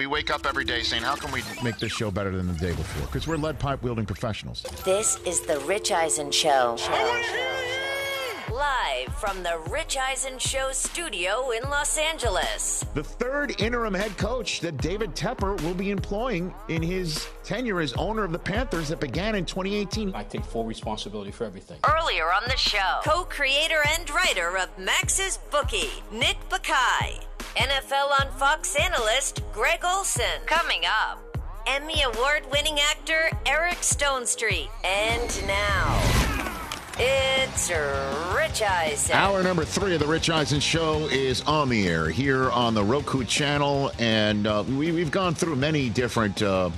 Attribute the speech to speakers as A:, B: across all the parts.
A: we wake up every day saying, how can we make this show better than the day before? Because we're lead pipe wielding professionals.
B: This is the Rich Eisen Show. Live from the Rich Eisen Show studio in Los Angeles.
A: The third interim head coach that David Tepper will be employing in his tenure as owner of the Panthers that began in 2018.
C: I take full responsibility for everything.
B: Earlier on the show, co creator and writer of Max's Bookie, Nick Bakay. NFL on Fox analyst Greg Olsen. Coming up, Emmy Award winning actor Eric Stonestreet. And now, it's Rich Eisen.
A: Hour number three of the Rich Eisen Show is on the air here on the Roku channel, and uh, we, we've gone through many different. Uh,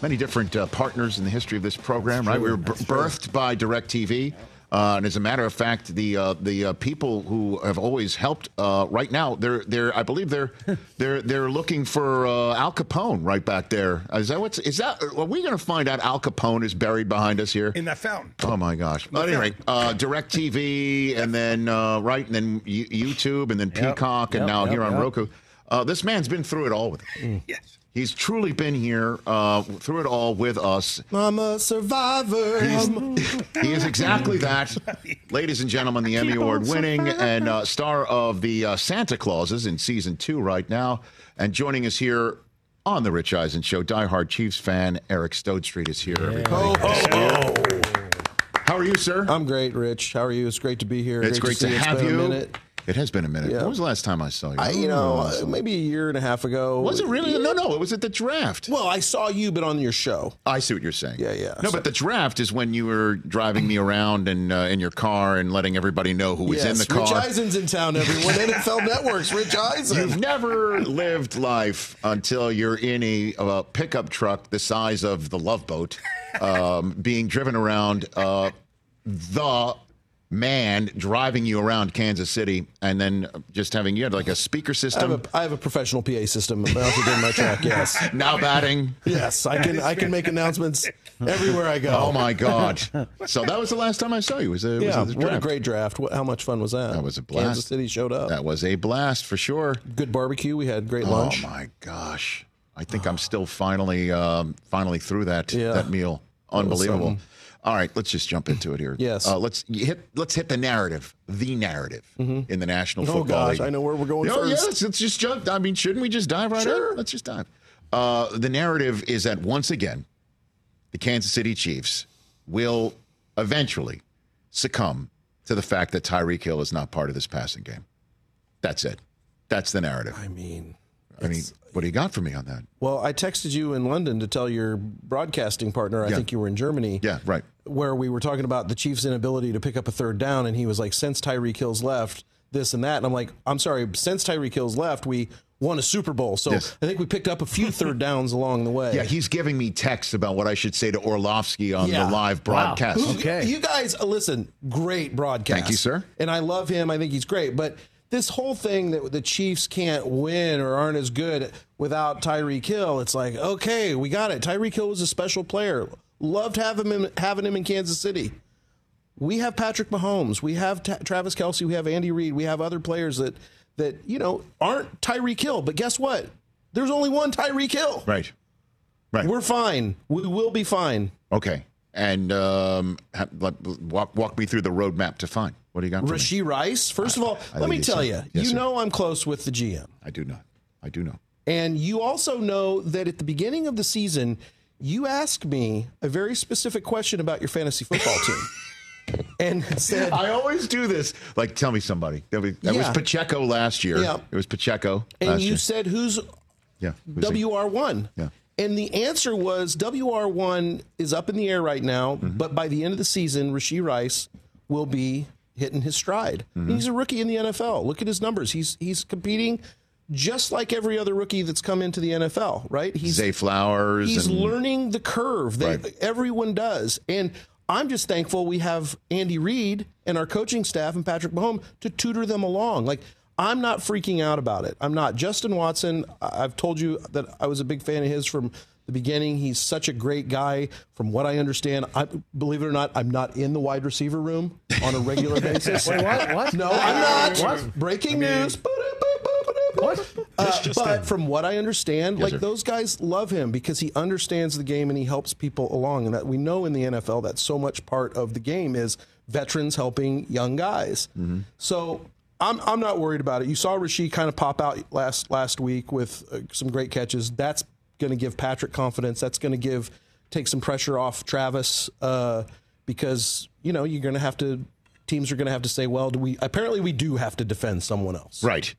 A: Many different uh, partners in the history of this program, right? We were b- birthed by DirecTV. Uh, and as a matter of fact, the uh, the uh, people who have always helped uh, right now, they're they're I believe they're they're they're looking for uh, Al Capone right back there. Is that what's is that? Are we going to find out Al Capone is buried behind us here?
D: in that fountain.
A: Oh my gosh! But anyway, uh, DirecTV, and then uh, right, and then YouTube, and then Peacock, and
E: yep,
A: now
E: yep,
A: here on. Roku. Uh, this man's been through it all with.
D: Yes.
A: He's truly been here uh, through it all with us.
E: I'm a survivor.
A: He's, he is exactly that, ladies and gentlemen. The Emmy Award winning and uh, star of the uh, Santa Clauses in season two right now, and joining us here on the Rich Eisen Show, diehard Chiefs fan Eric Stonestreet is here. everybody. How are you, sir?
E: I'm great, Rich. How are you? It's great to be here.
A: it's great to,
E: see
A: have
E: It's been
A: you. It has been a minute.
E: Yeah.
A: When was the last time I saw you?
E: I, you
A: Oh,
E: know,
A: awesome.
E: uh, maybe a year and a half ago.
A: was it really? No, no. It was at the draft.
E: Well, I saw you, but on your show.
A: I see what you're saying.
E: Yeah, yeah.
A: No,
E: So-
A: but the draft is when you were driving me around and uh, in your car and letting everybody know who was
E: yes,
A: in the car. Rich.
E: Eisen's in town, everyone. NFL Networks, Rich Eisen.
A: You've never lived life until you're in a, a pickup truck the size of the Love Boat, um, being driven around uh, the man driving you around Kansas City, and then just having you had like a speaker
E: I have
A: system.
E: a, I have a professional PA system mounted in my truck. Yes,
A: now batting.
E: yes, I can I can make announcements everywhere I go.
A: Oh my God! So that was the last time I saw you. Was it?
E: Yeah,
A: was
E: what a great draft! What, how much fun was that?
A: That was a blast.
E: Kansas City showed up.
A: That was a blast for sure.
E: Good barbecue. We had great lunch.
A: Oh my gosh! I think I'm still finally, um, finally through that
E: Yeah.
A: that meal. Unbelievable.
E: something.
A: All right, let's just jump into it here.
E: Yes.
A: Uh, let's hit. Let's hit the narrative, the narrative in the National
E: Oh,
A: Football
E: gosh,
A: League.
E: I know where we're going
A: No, yeah, let's, let's just jump. I mean, shouldn't we just dive right
E: Sure.
A: in? Let's just dive. Uh, the narrative is that once again, the Kansas City Chiefs will eventually succumb to the fact that Tyreek Hill is not part of this passing game. That's it. That's the narrative.
E: I mean,
A: I mean, what do you got for me on that?
E: well, I texted you in London to tell your broadcasting partner. I
A: Yeah.
E: think you were in Germany.
A: Yeah, right.
E: Where we were talking about the Chiefs' inability to pick up a third down, and he was like, "Since Tyreek Hill's left, this and that," and I'm like, "I'm sorry, since Tyreek Hill's left, we won a Super Bowl, so
A: Yes.
E: I think we picked up a few third downs along the way."
A: Yeah, he's giving me texts about what I should say to Orlovsky on
E: Yeah.
A: the live broadcast.
E: Who-
F: Okay.
E: You guys, uh, listen, great broadcast.
A: Thank you, sir.
E: And I love him. I think he's great. But this whole thing that the Chiefs can't win or aren't as good without Tyreek Hill, it's like, okay, we got it. Tyreek Hill was a special player. Loved having him, having him in Kansas City. We have Patrick Mahomes. We have Ta Travis Kelce. We have Andy Reid. We have other players that, that you know, aren't Tyreek Hill. But guess what? There's only one Tyreek Hill.
A: Right. Right.
E: We're fine. We will be fine.
A: okay. And um, ha- walk walk me through the roadmap to fine. What do you got for me?
E: Rashee Rice. First of all,
A: I
E: let me tell
A: so.
E: you,
A: Yes,
E: you
A: sir.
E: know I'm close with the GM.
A: I do not. I do know.
E: And you also know that at the beginning of the season, you asked me a very specific question about your fantasy football team. and said,
A: I always do this. Like, tell me somebody. That was, that was Pacheco last year.
E: Yeah.
A: It was Pacheco.
E: and you
A: year.
E: said, who's
A: yeah.
E: WR1?
A: Yeah.
E: And the answer was WR1 is up in the air right now,
A: Mm-hmm.
E: but by the end of the season, Rashee Rice will be hitting his stride.
A: Mm-hmm.
E: He's a rookie in the NFL. Look at his numbers. He's he's competing just like every other rookie that's come into the NFL, right? He's
A: Zay Flowers.
E: he's
A: and,
E: learning the curve. They,
A: Right.
E: Everyone does. And I'm just thankful we have Andy Reid and our coaching staff and Patrick Mahomes to tutor them along. Like, I'm not freaking out about it. I'm not. Justin Watson, I- I've told you that I was a big fan of his from the beginning. He's such a great guy. From what I understand, I believe it or not, I'm not in the wide receiver room on a regular basis.
F: Wait, what? What?
E: No, I'm not.
F: What?
E: Breaking news. Uh, but from what I understand,
A: Yes,
E: like
A: sir.
E: those guys love him because he understands the game and he helps people along. And that we know in the NFL that so much part of the game is veterans helping young guys.
A: Mm-hmm.
E: So I'm I'm not worried about it. You saw Rashee kind of pop out last last week with uh, some great catches. That's going to give Patrick confidence. That's going to give take some pressure off Travis uh, because you know you're going to have to teams are going to have to say, well, do we apparently we do have to defend someone else.
A: Right.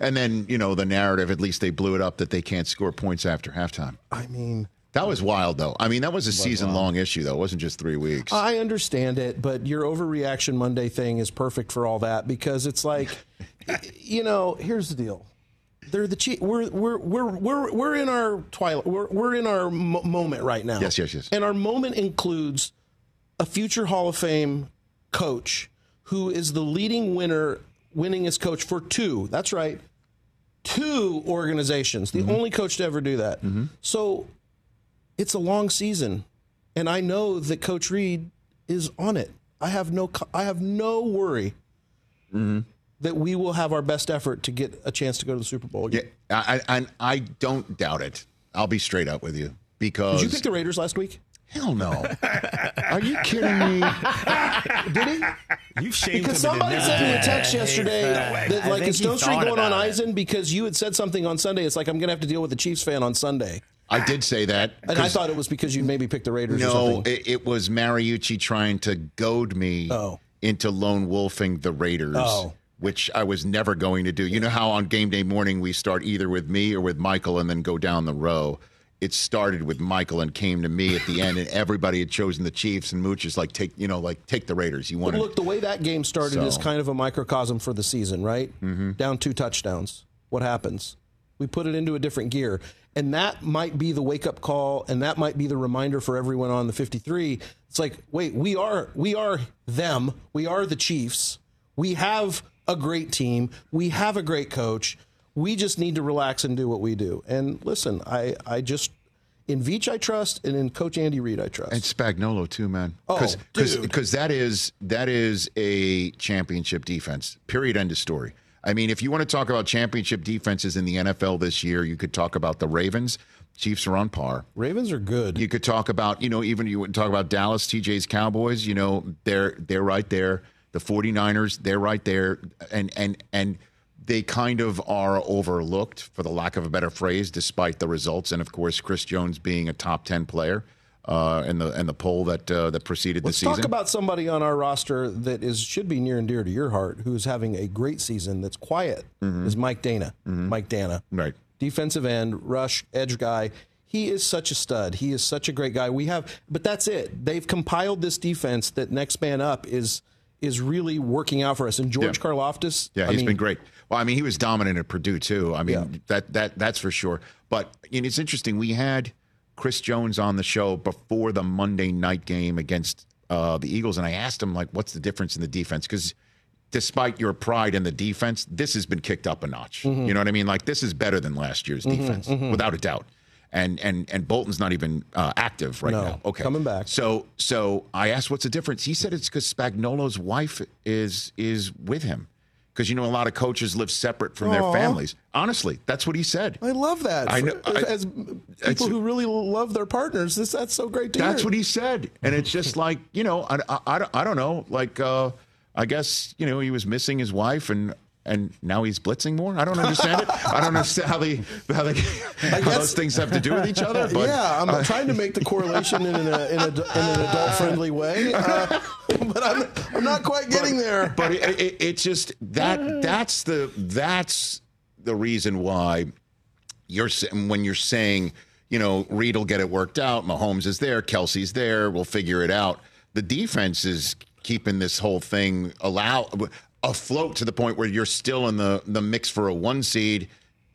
A: And then, you know, the narrative, at least they blew it up that they can't score points after halftime.
E: I mean.
A: That was wild, though. I mean, that was a season long issue, though. It wasn't just three weeks.
E: I understand it, but your overreaction Monday thing is perfect for all that because it's like, you know, here's the deal. They're the chief. We're we're we're we're we're in our twilight. We're we're in our mo- moment right now.
A: Yes, yes, yes.
E: And our moment includes a future Hall of Fame coach who is the leading winner, winningest coach for two. That's right, two organizations. The mm-hmm. only coach to ever do that. Mm-hmm. So it's a long season, and I know that Coach Reid is on it. I have no, I have no worry mm-hmm. that we will have our best effort to get a chance to go to the Super Bowl.
A: yeah, I, I, and I don't doubt it. I'll be straight up with you because
E: Did you pick the Raiders last week?
A: Hell no. Are you kidding me?
E: Did he?
D: You've shamed
E: Because
D: him
E: somebody sent me a text
D: that.
E: yesterday that like
F: think
E: is
F: he Stonestreet
E: going on
F: about it.
E: Eisen because you had said something on Sunday. It's like I'm going to have to deal with the Chiefs fan on Sunday,
A: I did say that.
E: and I thought it was because you maybe picked the Raiders or
A: no,
E: something.
A: it, it was Mariucci trying to goad me
E: Oh.
A: into lone wolfing the Raiders.
E: Oh.
A: Which I was never going to do. You know how on game day morning we start either with me or with Michael and then go down the row. It started with Michael and came to me at the end, and everybody had chosen the Chiefs. And Mooch is like, take you know, like take the Raiders. You want
E: look, the way that game started is kind of a microcosm for the season, right? Mm-hmm. Down two touchdowns. What happens? We put it into a different gear. And that might be the wake up call, and that might be the reminder for everyone on the 53. It's like, wait, we are we are them. We are the Chiefs. We have a great team. We have a great coach. We just need to relax and do what we do. And listen, I I just in Veach I trust, and in Coach Andy Reid I trust.
A: And Spagnolo too, man.
E: Oh, dude.
A: because that is that is a championship defense. Period. End of story. I mean, if you want to talk about championship defenses in the NFL this year, you could talk about the Ravens. Chiefs are on par.
E: Ravens are good.
A: You could talk about, you know, even you would talk about Dallas, TJ's Cowboys, you know, they're they're right there. The 49ers, they're right there. And and and they kind of are overlooked, for the lack of a better phrase, despite the results. And of course, Chris Jones being a top ten player uh, in the in the poll that uh, that preceded
E: Let's
A: the season.
E: talk about somebody on our roster that is should be near and dear to your heart, who is having a great season. That's quiet.
A: Mm-hmm.
E: Is Mike Danna? Mike Danna,
A: Right.
E: Defensive end, rush, edge guy. He is such a stud. He is such a great guy. We have, but that's it. They've compiled this defense that next man up is is really working out for us. And George
A: Yeah.
E: Karlaftis,
A: Yeah,
E: I
A: he's
E: mean,
A: been great. Well, I mean, he was dominant at Purdue too. I mean,
E: Yeah.
A: that that that's for sure. But know, it's interesting. We had Chris Jones on the show before the Monday night game against uh, the Eagles, and I asked him like, "What's the difference in the defense?" Because despite your pride in the defense, this has been kicked up a notch.
E: Mm-hmm.
A: You know what I mean? Like this is better than last year's defense, without a doubt. And and and Bolton's not even uh, active right
E: No,
A: now. Okay,
E: coming back.
A: So so I asked, "What's the difference?" He said it's because Spagnolo's wife is is with him. Because you know a lot of coaches live separate from their families. Honestly, that's what he said.
E: I love that.
A: I know- I-
E: as people who really love their partners, this that's so great to
A: That's
E: hear.
A: what he said, and it's just like you know, I, I, I don't know, like uh, I guess you know he was missing his wife, and and now he's blitzing more. I don't understand it. I don't understand how they how, they, how
E: guess-
A: those things have to do with each other. But
E: yeah, I'm trying to make the correlation in, a, in, a, in an adult friendly way, uh, but I'm, I'm not quite getting there.
A: but it, it, it's just that that's the that's the reason why you're when you're saying you know Reid will get it worked out. Mahomes is there, Kelce's there. We'll figure it out. The defense is keeping this whole thing allow afloat to the point where you're still in the the mix for a one seed,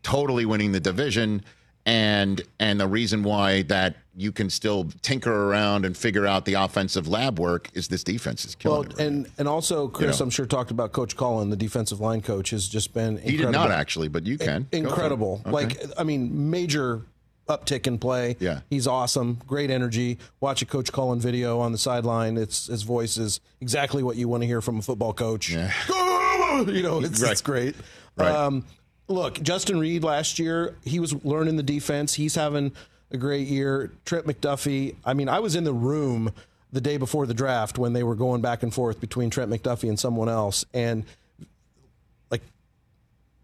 A: totally winning the division. And and the reason why that you can still tinker around and figure out the offensive lab work is this defense is killing
E: Well,
A: it. right
E: and and also Chris,
A: know.
E: I'm sure talked about Coach Cullen, the defensive line coach, has just been
A: He
E: incredible.
A: did not actually, but you can. It.
E: incredible.
A: Okay.
E: Like I mean, major uptick in play.
A: Yeah.
E: he's awesome. Great energy. Watch a Coach Cullen video on the sideline. It's his voice is exactly what you want to hear from a football coach.
A: Yeah.
E: you know, it's,
A: Right.
E: it's great.
A: Right.
E: Um, look, Justin Reid last year, he was learning the defense. He's having a great year. Trent McDuffie, I mean, I was in the room the day before the draft when they were going back and forth between Trent McDuffie and someone else. And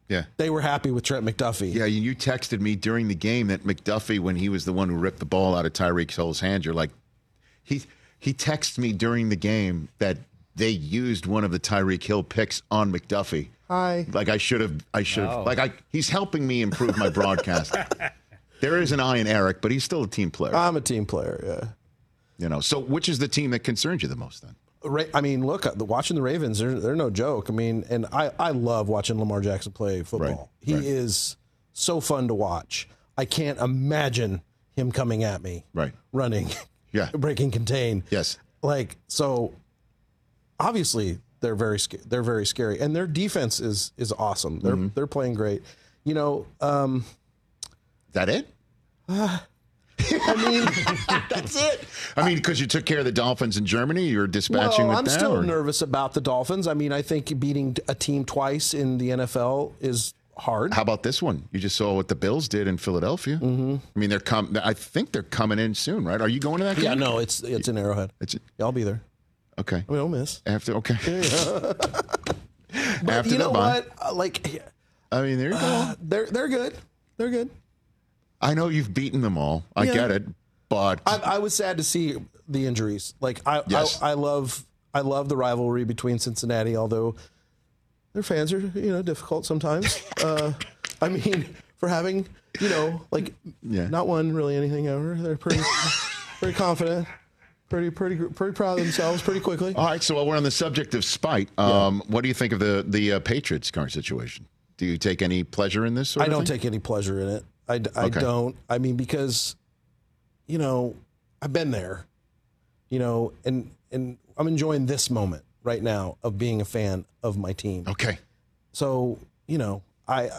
A: Yeah.
E: they were happy with Trent McDuffie.
A: Yeah, you texted me during the game that McDuffie, when he was the one who ripped the ball out of Tyreek Hill's hand, you're like, he he texted me during the game that they used one of the Tyreek Hill picks on McDuffie.
E: Hi.
A: Like I should have, I should have, oh. like I, he's helping me improve my broadcast. there is an eye in Eric, but he's still a team player.
E: I'm a team player, yeah.
A: you know, so which is the team that concerns you the most then?
E: I mean, look, watching the Ravens, they're, they're no joke. I mean, and I, I love watching Lamar Jackson play football.
A: Right,
E: he
A: right.
E: is so fun to watch. I can't imagine him coming at me,
A: Right.
E: running,
A: Yeah.
E: breaking contain.
A: Yes.
E: Like, so obviously they're very they're very scary. And their defense is, is awesome. They're,
A: Mm-hmm.
E: they're playing great. You know, um,
A: that it?
E: I mean,
A: That's it. I mean, because you took care of the Dolphins in Germany, you're dispatching
E: well, I'm
A: them.
E: still
A: or-
E: nervous about the Dolphins. I mean, I think beating a team twice in the NFL is hard.
A: How about this one? You just saw what the Bills did in Philadelphia. Mm-hmm. I mean, they're com- I think they're coming in soon, right? Are you going to that game?
E: Yeah, no, it's it's an Arrowhead.
A: It's
E: Yeah, I'll be there.
A: okay.
E: I mean, I'll miss.
A: After okay.
E: But
A: After
E: you know
A: bye.
E: what? Uh, Like,
A: I mean, there you go.
E: they're they're good. They're good.
A: I know you've beaten them all. I
E: Yeah.
A: get it, but
E: I, I was sad to see the injuries. Like, I,
A: Yes.
E: I I love I love the rivalry between Cincinnati, although their fans are you know difficult sometimes. uh, I mean, for having you know like
A: Yeah.
E: not won really anything ever. They're pretty pretty confident. Pretty, pretty, pretty proud of themselves pretty quickly.
A: all right. So while we're on the subject of spite, um, what do you think of the the uh, Patriots current situation? Do you take any pleasure in this?
E: I don't
A: thing?
E: take any pleasure in it. I, I
A: Okay.
E: don't. I mean, because, you know, I've been there, you know, and and I'm enjoying this moment right now of being a fan of my team.
A: Okay.
E: So you know, I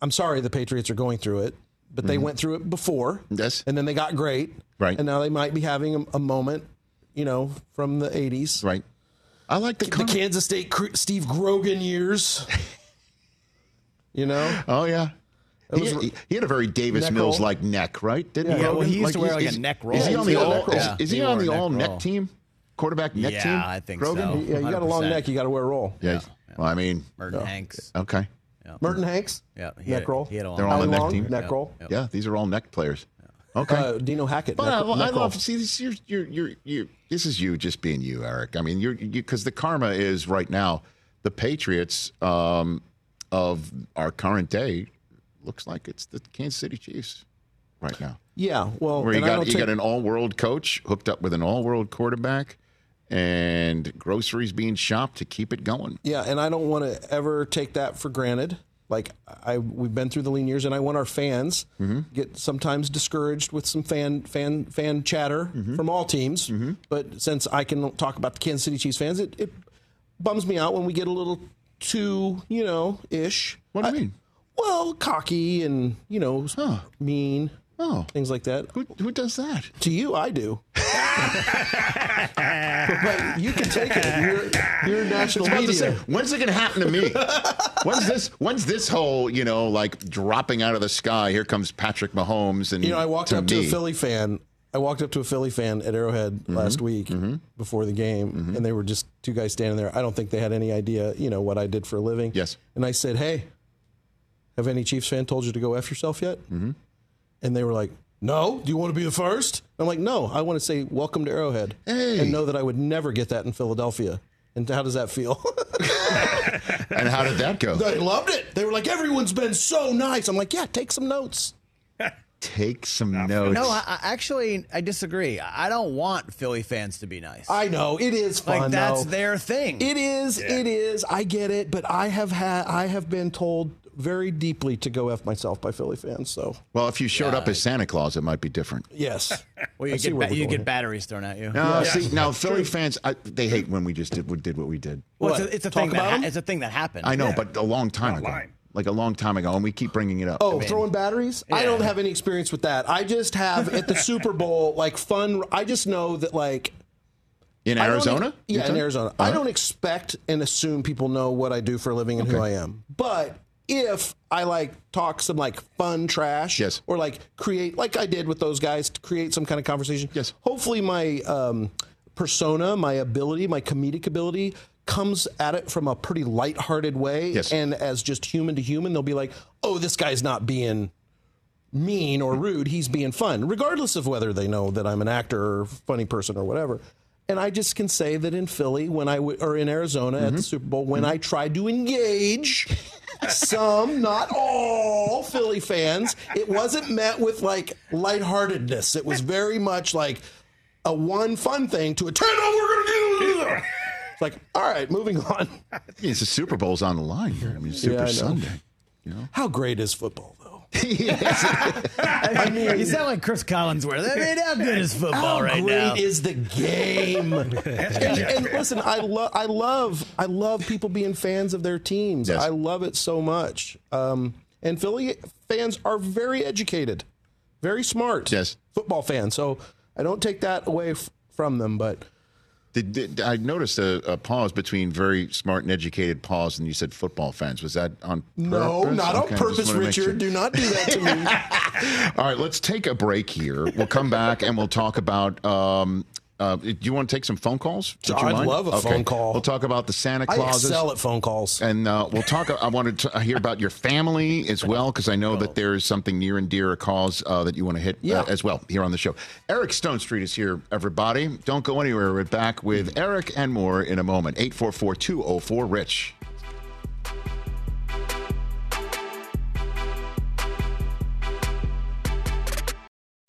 E: I'm sorry the Patriots are going through it, but they went through it before,
A: Mm-hmm. Yes.
E: and then they got great,
A: Right.
E: And now they might be having a, a moment, you know, from the '80s,
A: Right. I like the,
E: the Kansas State Steve Grogan years. you know,
A: Oh yeah. He,
E: was-
A: he- he had a very Davis Mills like neck, right? Didn't
D: Yeah, well, he used to wear,
A: he's-
D: like, a
A: he's-
D: neck
A: Is he
D: roll.
A: on the all?
E: neck.
A: Is, is he
D: he
A: on the
D: a neck
A: all neck team? Quarterback neck
D: yeah,
A: team?
D: I think
A: Grogan?
D: so.
E: yeah, you got a long neck, you got to wear a roll.
A: Yeah. Well, I mean,
D: Merton Hanks.
A: okay.
E: Merton Hanks,
D: Yeah,
E: neck roll.
D: he had a long
A: They're all on the neck team?
E: Neck roll.
A: Yeah, these are all neck players. Okay.
E: Uh, Dino Hackett.
A: But
E: neck,
A: I, I
E: neck roll.
A: love see this. You're, you're you're you're this is you just being you, Eric. I mean, you're because the karma is right now. The Patriots um, of our current day looks like it's the Kansas City Chiefs right now.
E: Yeah, well,
A: Where you got you
E: take-
A: got an all-world coach hooked up with an all-world quarterback, and groceries being shopped to keep it going.
E: yeah, and I don't want to ever take that for granted. Like I, we've been through the lean years, and I want our fans
A: Mm-hmm.
E: get sometimes discouraged with some fan fan fan chatter
A: Mm-hmm.
E: from all teams. But since I can talk about the Kansas City Chiefs fans, it, it bums me out when we get a little too, you know, ish.
A: What do you
E: I-
A: mean?
E: Well, cocky and you know, huh. mean,
A: Oh,
E: things like that.
A: who who does that?
E: To you, I do. but you can take it. You're, you're national media.
A: say, when's it going to happen to me? when's this? When's this whole you know like dropping out of the sky? Here comes Patrick Mahomes, and
E: You know, I walked
A: to
E: up to a Philly fan. I walked up to a Philly fan at Arrowhead
A: Mm-hmm.
E: last week before the game, and they were just two guys standing there. I don't think they had any idea, you know, what I did for a living.
A: Yes.
E: And I said, "Hey, have any Chiefs fan told you to go f yourself yet?" Mm-hmm. And they were like, "No. Do you want to be the first? I'm like, "No. I want to say welcome to Arrowhead,
A: Hey.
E: and know that I would never get that in Philadelphia." And how does that feel?
A: And how did that go?
E: they loved it. They were like, "Everyone's been so nice." I'm like, "Yeah, take some notes."
A: Take some notes.
D: No, I, I actually I disagree. I don't want Philly fans to be nice.
E: I know it is fun.
D: like that's
E: though.
D: their thing.
E: It is. It is. I get it, but I have had. I have been told very deeply to go f myself by Philly fans. So
A: well, if you showed up as Santa Claus, it might be different.
E: yes,
D: well, you
E: I
D: get ba- you get batteries thrown at you.
A: No, see, now Philly fans, I, they hate when we just did we did what we did.
D: well, it's a, it's a thing that
E: about
D: ha- it's a thing that happened.
A: I know, but a long time ago,
F: Online.
A: like a long time ago, and we keep bringing it up.
E: Oh, throwing batteries? I don't have any experience with that. I just have at the Super Bowl like fun. I just know that like
A: in Arizona,
E: Yeah, in Arizona. I
A: Uh-huh.
E: don't expect and assume people know what I do for a living and who I am. But if I like talk some like fun trash,
A: Yes.
E: or like create like I did with those guys to create some kind of conversation.
A: Yes.
E: Hopefully, my um, persona, my ability, my comedic ability comes at it from a pretty lighthearted way,
A: Yes.
E: and as just human to human, they'll be like, "Oh, this guy's not being." mean or rude. He's being fun, regardless of whether they know that I'm an actor or funny person or whatever. And I just can say that in Philly, when I w- or in Arizona at the Super Bowl, when I tried to engage some, not all Philly fans, it wasn't met with like lightheartedness. It was very much like a one fun thing to a ten. Oh, we're gonna do. It's like, all right, moving on.
A: It's the Super Bowl's on the line here. I mean, Super
E: Yeah, I know.
A: Sunday.
E: How great is football, though?
D: I mean, you sound like Chris Collinsworth. I mean, how good is football
E: How
D: right
E: great
D: now?
E: is the game? and, and listen, I love, I love, I love people being fans of their teams.
A: Yes.
E: I love it so much. Um, and Philly fans are very educated, very smart.
A: Yes.
E: football fans. So I don't take that away f- from them, but
A: Did, did- I noticed a, a pause between very smart and educated pause, and you said football fans. Was that on
E: no, not
A: Okay,
E: on purpose,
A: wanna sure.
E: Richard. Do not do that to me.
A: All right, let's take a break here. We'll come back and we'll talk about. Um, uh, do you want to take some phone calls? Would
E: I'd
A: mind?
E: love a
A: Okay.
E: phone call.
A: We'll talk about the Santa
E: Claus.
A: I
E: excel at phone calls.
A: And uh, we'll talk. I wanted to hear about your family as well, because I know that there's something near and dear a cause uh, that you want to hit
E: Yeah.
A: uh, as well here on the show. Eric Stonestreet is here, everybody. Don't go anywhere. We're back with Eric and more in a moment. 844 204 Rich.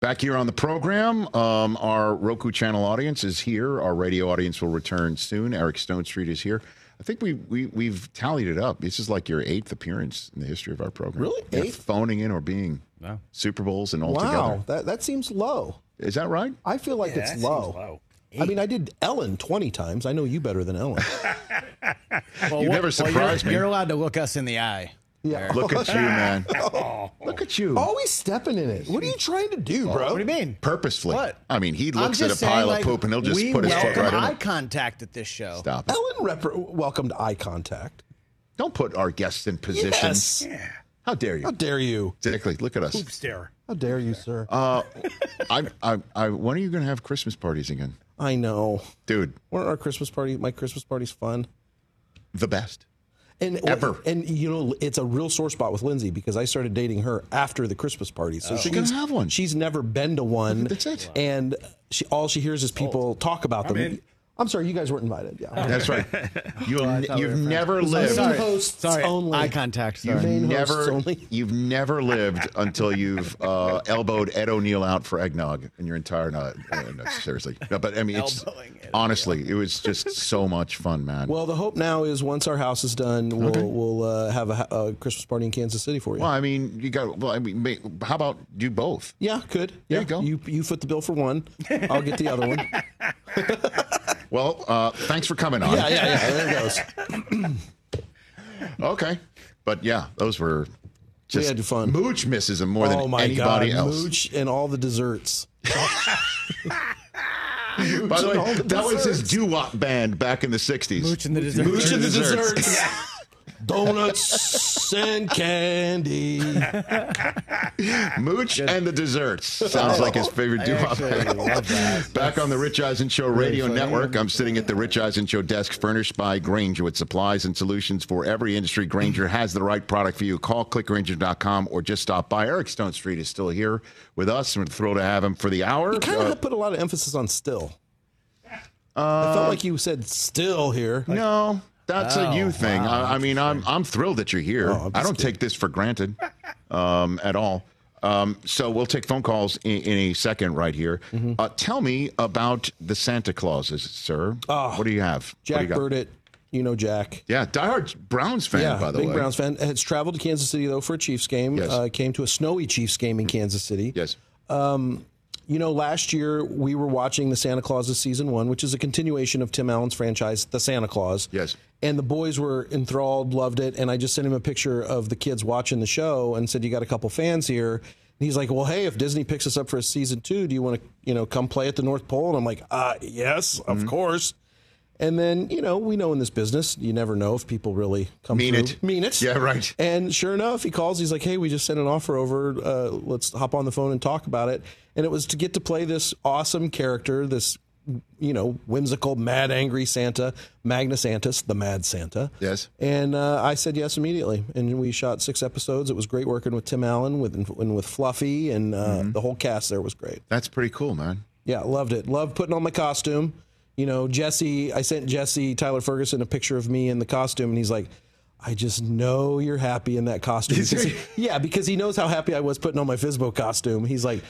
A: Back here on the program, um, our Roku channel audience is here. Our radio audience will return soon. Eric Stonestreet is here. I think we, we, we've tallied it up. This is like your eighth appearance in the history of our program.
E: Really?
A: Yeah,
E: Eighth?
A: Phoning in or being
D: No.
A: Super Bowls and all
E: wow,
A: together.
E: that that seems low.
A: Is that right?
E: I feel like
D: Yeah,
E: it's
D: that seems
E: low.
D: low.
E: I mean, I did Ellen 20 times. I know you better than Ellen.
D: Well,
A: You
D: what-
A: never
D: well,
A: surprised
D: you're,
A: me.
D: You're allowed to look us in the eye.
E: Yeah.
A: Look at you, man. Look at you.
E: Always stepping in it. What are you trying to do, bro?
D: What do you mean?
A: Purposefully.
D: What?
A: I mean, he looks at a
D: just saying,
A: pile
D: like,
A: of poop and he'll just
D: we
A: put his foot
D: welcome
A: right in
D: eye
A: it.
D: contact at this show.
A: Stop it.
E: Ellen rep- welcomed eye contact.
A: Don't put our guests in positions.
E: Yes.
A: How dare you?
E: How dare you?
A: Exactly. Look at us.
C: Stare.
E: How dare you, sir?
A: Uh, I, I, I, when are you going to have Christmas parties again?
E: I know.
A: Dude,
E: Weren't our Christmas party, my Christmas party's fun?
A: the best.
E: And
A: Ever.
E: And you know, it's a real sore spot with Lindsay because I started dating her after the Christmas party. So oh.
A: She's gonna have one.
E: She's never been to one.
A: That's it.
E: And she all she hears is people talk about them.
C: In.
E: I'm sorry, you guys weren't invited. Yeah.
A: That's right. You,
D: thought we were
A: you've
D: friends.
A: never
E: Main
A: lived.
D: Sorry.
E: hosts
D: Sorry,
E: only.
D: eye contact. Sorry.
A: You've
E: Main hosts
A: never,
E: only.
A: you've never lived until you've uh, elbowed Ed O'Neill out for eggnog in your entire no, uh, no seriously. No, but I mean, it's,
D: Elbowing Ed
A: honestly, it was just so much fun, man.
E: Well, the hope now is once our house is done, we'll
A: Okay.
E: we'll uh, have a, a Christmas party in Kansas City for you.
A: Well, I mean, you got. Well, I mean, how about do both?
E: yeah, could.
A: There
E: yeah.
A: you go.
E: You you foot the bill for one. I'll get the other one.
A: Well, uh, thanks for coming on.
E: Yeah, yeah, yeah. There it goes.
A: Okay, but yeah, those were just we
E: had fun.
A: Mooch misses them more
E: oh
A: than
E: my
A: anybody
E: God,
A: else.
E: Mooch and all the desserts.
A: By the way,
E: the
A: that was his
E: desserts.
A: doo wop band back in the '60s.
D: Mooch and the dessert.
E: Mooch and the
A: desserts.
E: desserts. Donuts and candy.
A: Mooch and the Desserts sounds like his favorite doo wop
D: Actually,
A: band. Back on the Rich Eisen Show Radio
D: funny.
A: Network, I'm sitting at the Rich Eisen Show desk furnished by Grainger with supplies and solutions for every industry. Grainger has the right product for you. Call clickgrainger.com or just stop by. Eric Stonestreet is still here with us. We're thrilled to have him for the hour.
E: You kind
A: Uh,
E: of put a lot of emphasis on still. I felt like you said still here.
A: no, that's a you
D: Oh,
A: thing.
D: wow,
A: I, I mean, I'm I'm thrilled that you're here.
E: Oh,
A: I don't take this for granted um, at all. Um, so we'll take phone calls in, in a second right here.
E: Mm-hmm.
A: Uh, tell me about the Santa Clauses, sir. what do you have? Do you
E: Jack? Burditt, you know Jack.
A: Yeah, diehard Browns fan,
E: Yeah,
A: by the
E: big
A: way.
E: Browns fan. Has traveled to Kansas City though for a Chiefs game.
A: Yes.
E: Uh, came to a snowy Chiefs game in Kansas City.
A: Yes.
E: You know, last year we were watching the Santa Clauses season one, which is a continuation of Tim Allen's franchise, The Santa Claus.
A: Yes.
E: And the boys were enthralled, loved it, and I just sent him a picture of the kids watching the show and said, "You got a couple fans here." And he's like, "Well, hey, if Disney picks us up for a season two, do you want to, you know, come play at the North Pole?" And I'm like, "Uh, yes, of
A: Mm-hmm.
E: course." And then, you know, we know in this business, you never know if people really come
A: Mean
E: through.
A: it.
E: Mean it.
A: Yeah, right.
E: And sure enough, he calls. He's like, "Hey, we just sent an offer over. Uh, let's hop on the phone and talk about it." And it was to get to play this awesome character, this you know whimsical, mad, angry Santa, Magnus Antas, the Mad Santa.
A: Yes.
E: And uh, I said yes immediately, and we shot six episodes. It was great working with Tim Allen, with and with Fluffy, and uh,
A: Mm-hmm.
E: the whole cast there was great.
A: That's pretty cool, man.
E: Yeah, loved it. Loved putting on my costume. You know, Jesse, I sent Jesse Tyler Ferguson a picture of me in the costume, and he's like, I just know you're happy in that costume. Because he- yeah, because he knows how happy I was putting on my Fizbo costume. He's like,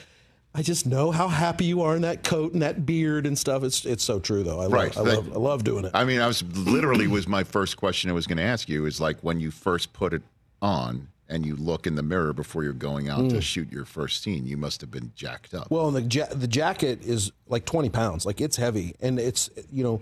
E: I just know how happy you are in that coat and that beard and stuff. It's it's so true though. I love
A: Right.
E: I love I love doing it.
A: I mean, I was literally was my first question I was going to ask you is like when you first put it on and you look in the mirror before you're going out to shoot your first scene, you must have been jacked up.
E: Mm. Well, and the ja- the jacket is like twenty pounds. Like it's heavy, and it's you know,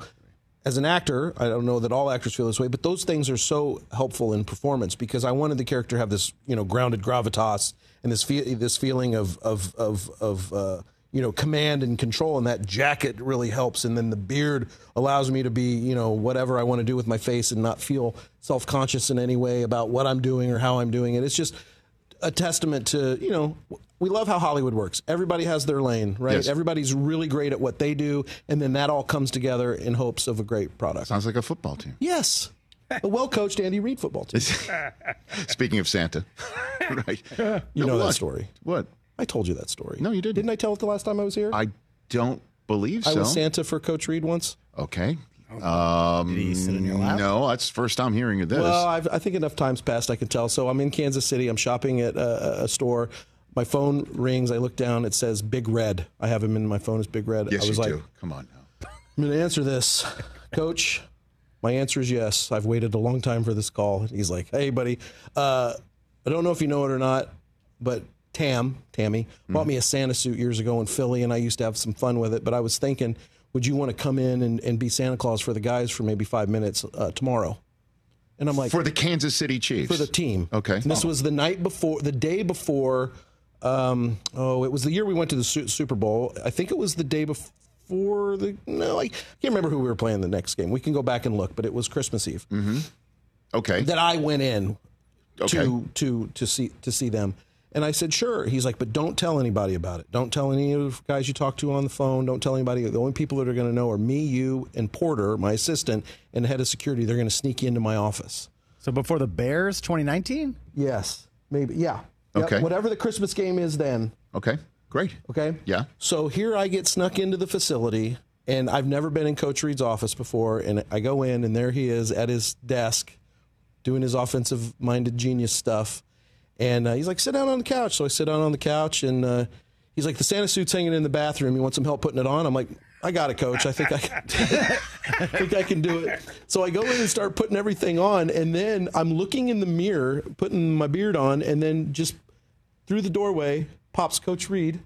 E: as an actor, I don't know that all actors feel this way, but those things are so helpful in performance because I wanted the character to have this you know grounded gravitas and this fe- this feeling of of of of. Uh, you know, command and control, and that jacket really helps. And then the beard allows me to be, you know, whatever I want to do with my face and not feel self conscious in any way about what I'm doing or how I'm doing it. It's just a testament to you know we love how Hollywood works. Everybody has their lane, right?
A: Yes.
E: Everybody's really great at what they do, and then that all comes together in hopes of a great product.
A: Sounds like a football team.
E: Yes, a well coached Andy Reid football team.
A: Speaking of Santa, right?
E: You know that story.
A: What?
E: I told you that story.
A: No, you didn't.
E: Didn't I tell it the last time I was here?
A: I don't believe so.
E: I was Santa for Coach Reid once.
A: Okay. Um,
D: Did he sit in your lap?
A: No, that's the first time hearing of this.
E: Well, I've, I think enough times passed I can tell. So I'm in Kansas City. I'm shopping at a, a store. My phone rings. I look down. It says Big Red. I have him in my phone as Big Red.
A: yes,
E: I was
A: you
E: like,
A: do. Come on now.
E: I'm going to answer this, Coach. My answer is yes. I've waited a long time for this call. He's like, "Hey, buddy, uh, I don't know if you know it or not, but Tam, Tammy, bought me a Santa suit years ago in Philly, and I used to have some fun with it. But I was thinking, would you want to come in and, and be Santa Claus for the guys for maybe five minutes uh, tomorrow?" And I'm like,
A: For the Kansas City Chiefs.
E: for the team.
A: Okay.
E: And this was the night before, the day before. Um, oh, it was the year we went to the Su- Super Bowl. I think it was the day before the. No, I can't remember who we were playing the next game. We can go back and look, but it was Christmas Eve
A: Okay.
E: that I went in
A: Okay.
E: to to to see to see them. And I said, sure. He's like, but don't tell anybody about it. Don't tell any of the guys you talk to on the phone. Don't tell anybody. The only people that are going to know are me, you, and Porter, my assistant, and the head of security. They're going to sneak into my office.
D: So before the Bears, 2019.
E: Yes, maybe. Yeah. Yep,
A: Okay.
E: Whatever the Christmas game is then.
A: okay. Great.
E: Okay.
A: Yeah.
E: So here I get snuck into the facility. And I've never been in Coach Reid's office before. And I go in, and there he is at his desk doing his offensive minded genius stuff. And uh, he's like, sit down on the couch. So I sit down on the couch, and uh, he's like, the Santa suit's hanging in the bathroom. You want some help putting it on? I'm like, I got it, coach. I think I can, I think I can do it. So I go in and start putting everything on, and then I'm looking in the mirror, putting my beard on, and then just through the doorway pops Coach Reid,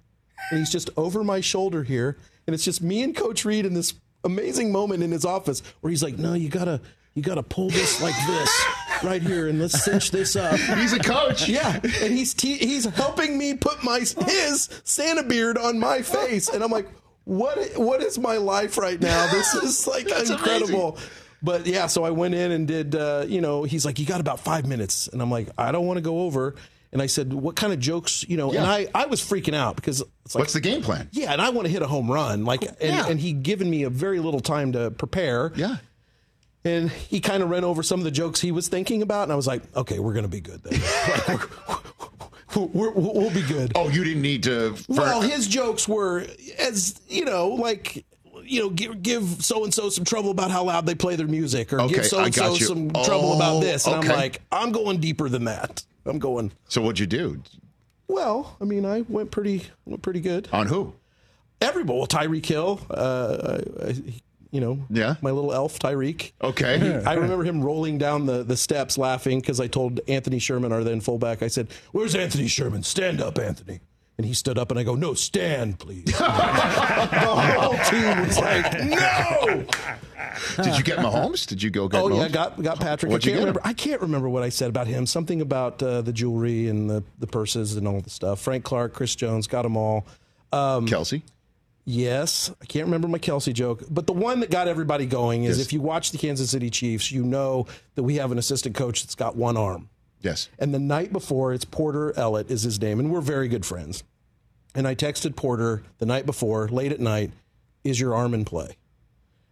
E: and he's just over my shoulder here, and it's just me and Coach Reid in this amazing moment in his office where he's like, "No, you gotta, you gotta pull this like this." Right here, and let's cinch this up.
A: He's a coach.
E: Yeah, and he's te- he's helping me put my his Santa beard on my face, and I'm like, what what is my life right now? This is like incredible. But yeah, so I went in and did. Uh, you know, he's like, you got about five minutes, and I'm like, I don't want to go over. And I said, what kind of jokes? You know,
A: Yeah.
E: and I I was freaking out because it's like.
A: What's the game plan?
E: yeah, and I want to hit a home run, like, and,
A: Yeah.
E: and he given me a very little time to prepare.
A: Yeah.
E: And he kind of ran over some of the jokes he was thinking about, and I was like, okay, we're going to be good then. we're, we'll be good.
A: Oh, you didn't need to.
E: Well, his jokes were as you know, like you know, give, give so and so some trouble about how loud they play their music, or
A: Okay,
E: give so and so some
A: Oh,
E: trouble about this. And
A: okay.
E: I'm like, I'm going deeper than that. I'm going.
A: so what'd you do?
E: Well, I mean, I went pretty went pretty good.
A: On who?
E: Everybody, well, Tyreek Hill, uh, I- I- you know,
A: Yeah.
E: my little elf Tyreek.
A: Okay.
E: I remember him rolling down the, the steps laughing because I told Anthony Sherman, our then fullback, I said, Where's Anthony Sherman? Stand up, Anthony. And he stood up and I go, No, stand, please. the whole team was like, No.
A: Did you get Mahomes? Did you go get
E: Oh,
A: Mahomes?
E: yeah, got got Patrick.
A: What'd
E: I
A: you
E: can't
A: get
E: remember. I can't remember what I said about him. Something about uh, the jewelry and the, the purses and all the stuff. Frank Clark, Chris Jones, got them all.
A: Kelce.
E: Yes, I can't remember my Kelce joke, but the one that got everybody going is
A: Yes.
E: if you watch the Kansas City Chiefs, you know that we have an assistant coach that's got one arm.
A: Yes.
E: And the night before, it's Porter Ellett is his name, and we're very good friends. And I texted Porter the night before, late at night, is your arm in play?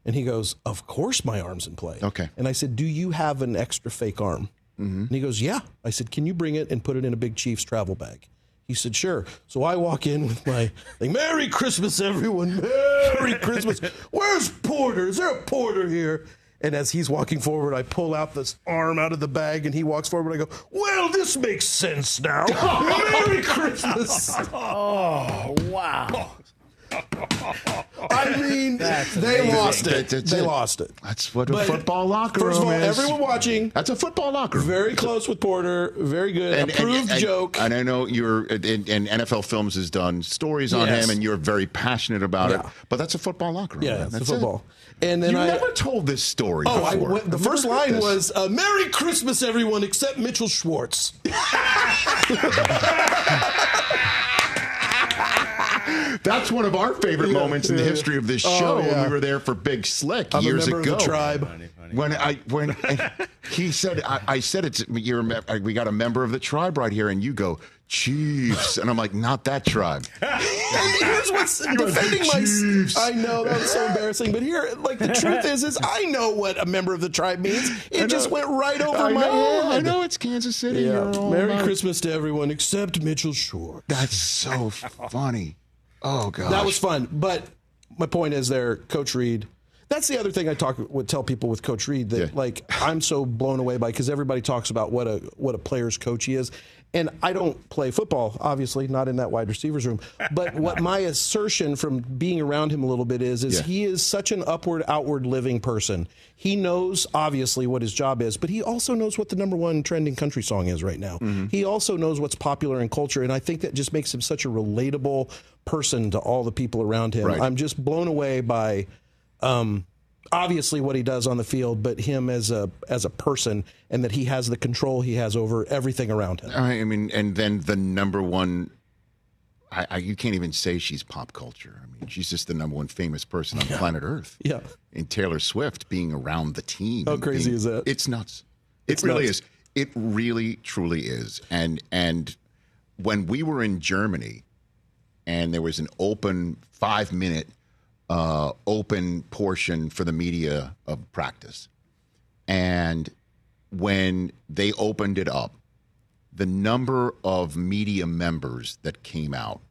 E: And he goes, Of course my arm's in play.
A: Okay.
E: And I said, Do you have an extra fake arm? Mm-hmm. And he goes, Yeah. I said, Can you bring it and put it in a big Chiefs travel bag? He said, Sure. So I walk in with my, like, Merry Christmas, everyone. Merry Christmas. Where's Porter? Is there a Porter here? And as he's walking forward, I pull out this arm out of the bag and he walks forward. I go, Well, this makes sense now. Merry Christmas.
D: Oh, wow.
E: I mean, they lost it.
A: That's
E: They
A: it.
E: lost it.
A: That's what a
E: But
A: football locker room.
E: First of all,
A: is.
E: everyone watching,
A: That's a football locker room.
E: very close with Porter, very good,
A: And- and-
E: approved
A: and-
E: joke.
A: And I know you're, and, and NFL Films has done stories on
E: Yes.
A: him, and you're very passionate about it. But that's a football locker room.
E: yeah,
A: man. That's
E: a football. And then
A: you
E: I
A: never told this story.
E: Oh, I went, the
A: I've
E: first line
A: this.
E: was uh, "Merry Christmas, everyone except Mitchell Schwartz."
A: That's one of our favorite moments in the history of this
E: Oh,
A: show. When we were there for Big Slick
E: I'm
A: years
E: a
A: ago.
E: of the tribe.
A: When I when he said I, I said it's you're we got a member of the tribe right here, and you go Chiefs, and I'm like not that tribe.
E: Here's what's defending my.
A: Chiefs.
E: I know that was so embarrassing, but here, like the truth is, is I know what a member of the tribe means. It just went right over
A: I
E: my
A: know,
E: head.
A: I know it's Kansas City.
E: Yeah. Merry
A: about-
E: Christmas to everyone except Mitchell Shore.
A: That's so funny. Oh god,
E: That was fun. But my point is there, Coach Reid. That's the other thing I talk would tell people with Coach Reid that
A: Yeah.
E: like I'm so blown away by because everybody talks about what a what a player's coach he is. And I don't play football, obviously, not in that wide receivers room. But what my assertion from being around him a little bit is, is
A: Yeah.
E: he is such an upward, outward living person. He knows obviously what his job is, but he also knows what the number one trending country song is right now.
A: Mm-hmm.
E: He also knows what's popular in culture, and I think that just makes him such a relatable person to all the people around him.
A: Right.
E: I'm just blown away by um, obviously what he does on the field, but him as a as a person, and that he has the control he has over everything around him.
A: I mean, and then the number one. I, I, you can't even say she's pop culture. I mean, she's just the number one famous person on planet Earth.
E: Yeah.
A: And Taylor Swift being around the team.
E: How crazy
A: being-
E: is that?
A: It's nuts. It really
E: nuts.
A: is. It really, truly is. And and when we were in Germany, and there was an open five minute uh, open portion for the media of practice, and when they opened it up, the number of media members that came out,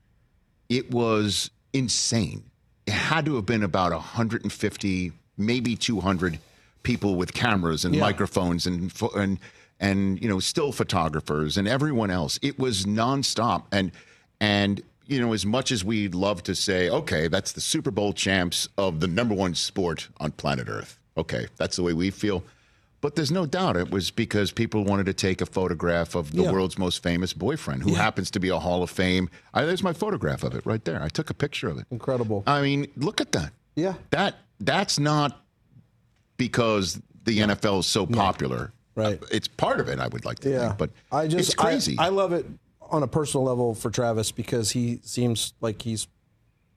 A: it was insane. it had to have been about 150, maybe 200 people with cameras and
E: Yeah.
A: microphones and and and you know still photographers and everyone else. It was nonstop and and you know as much as we'd love to say, okay, that's the Super Bowl champs of the number one sport on planet Earth. Okay, that's the way we feel. But there's no doubt it was because people wanted to take a photograph of the
E: Yeah.
A: world's most famous boyfriend, who happens to be a Hall of Fame. I, there's my photograph of it right there. I took a picture of it.
E: Incredible.
A: I mean, look at that.
E: Yeah.
A: That that's not because the NFL is so popular.
E: Right.
A: It's part of it, I would like to
E: Yeah,
A: think. But
E: I just
A: it's crazy.
E: I, I love it on a personal level for Travis because he seems like he's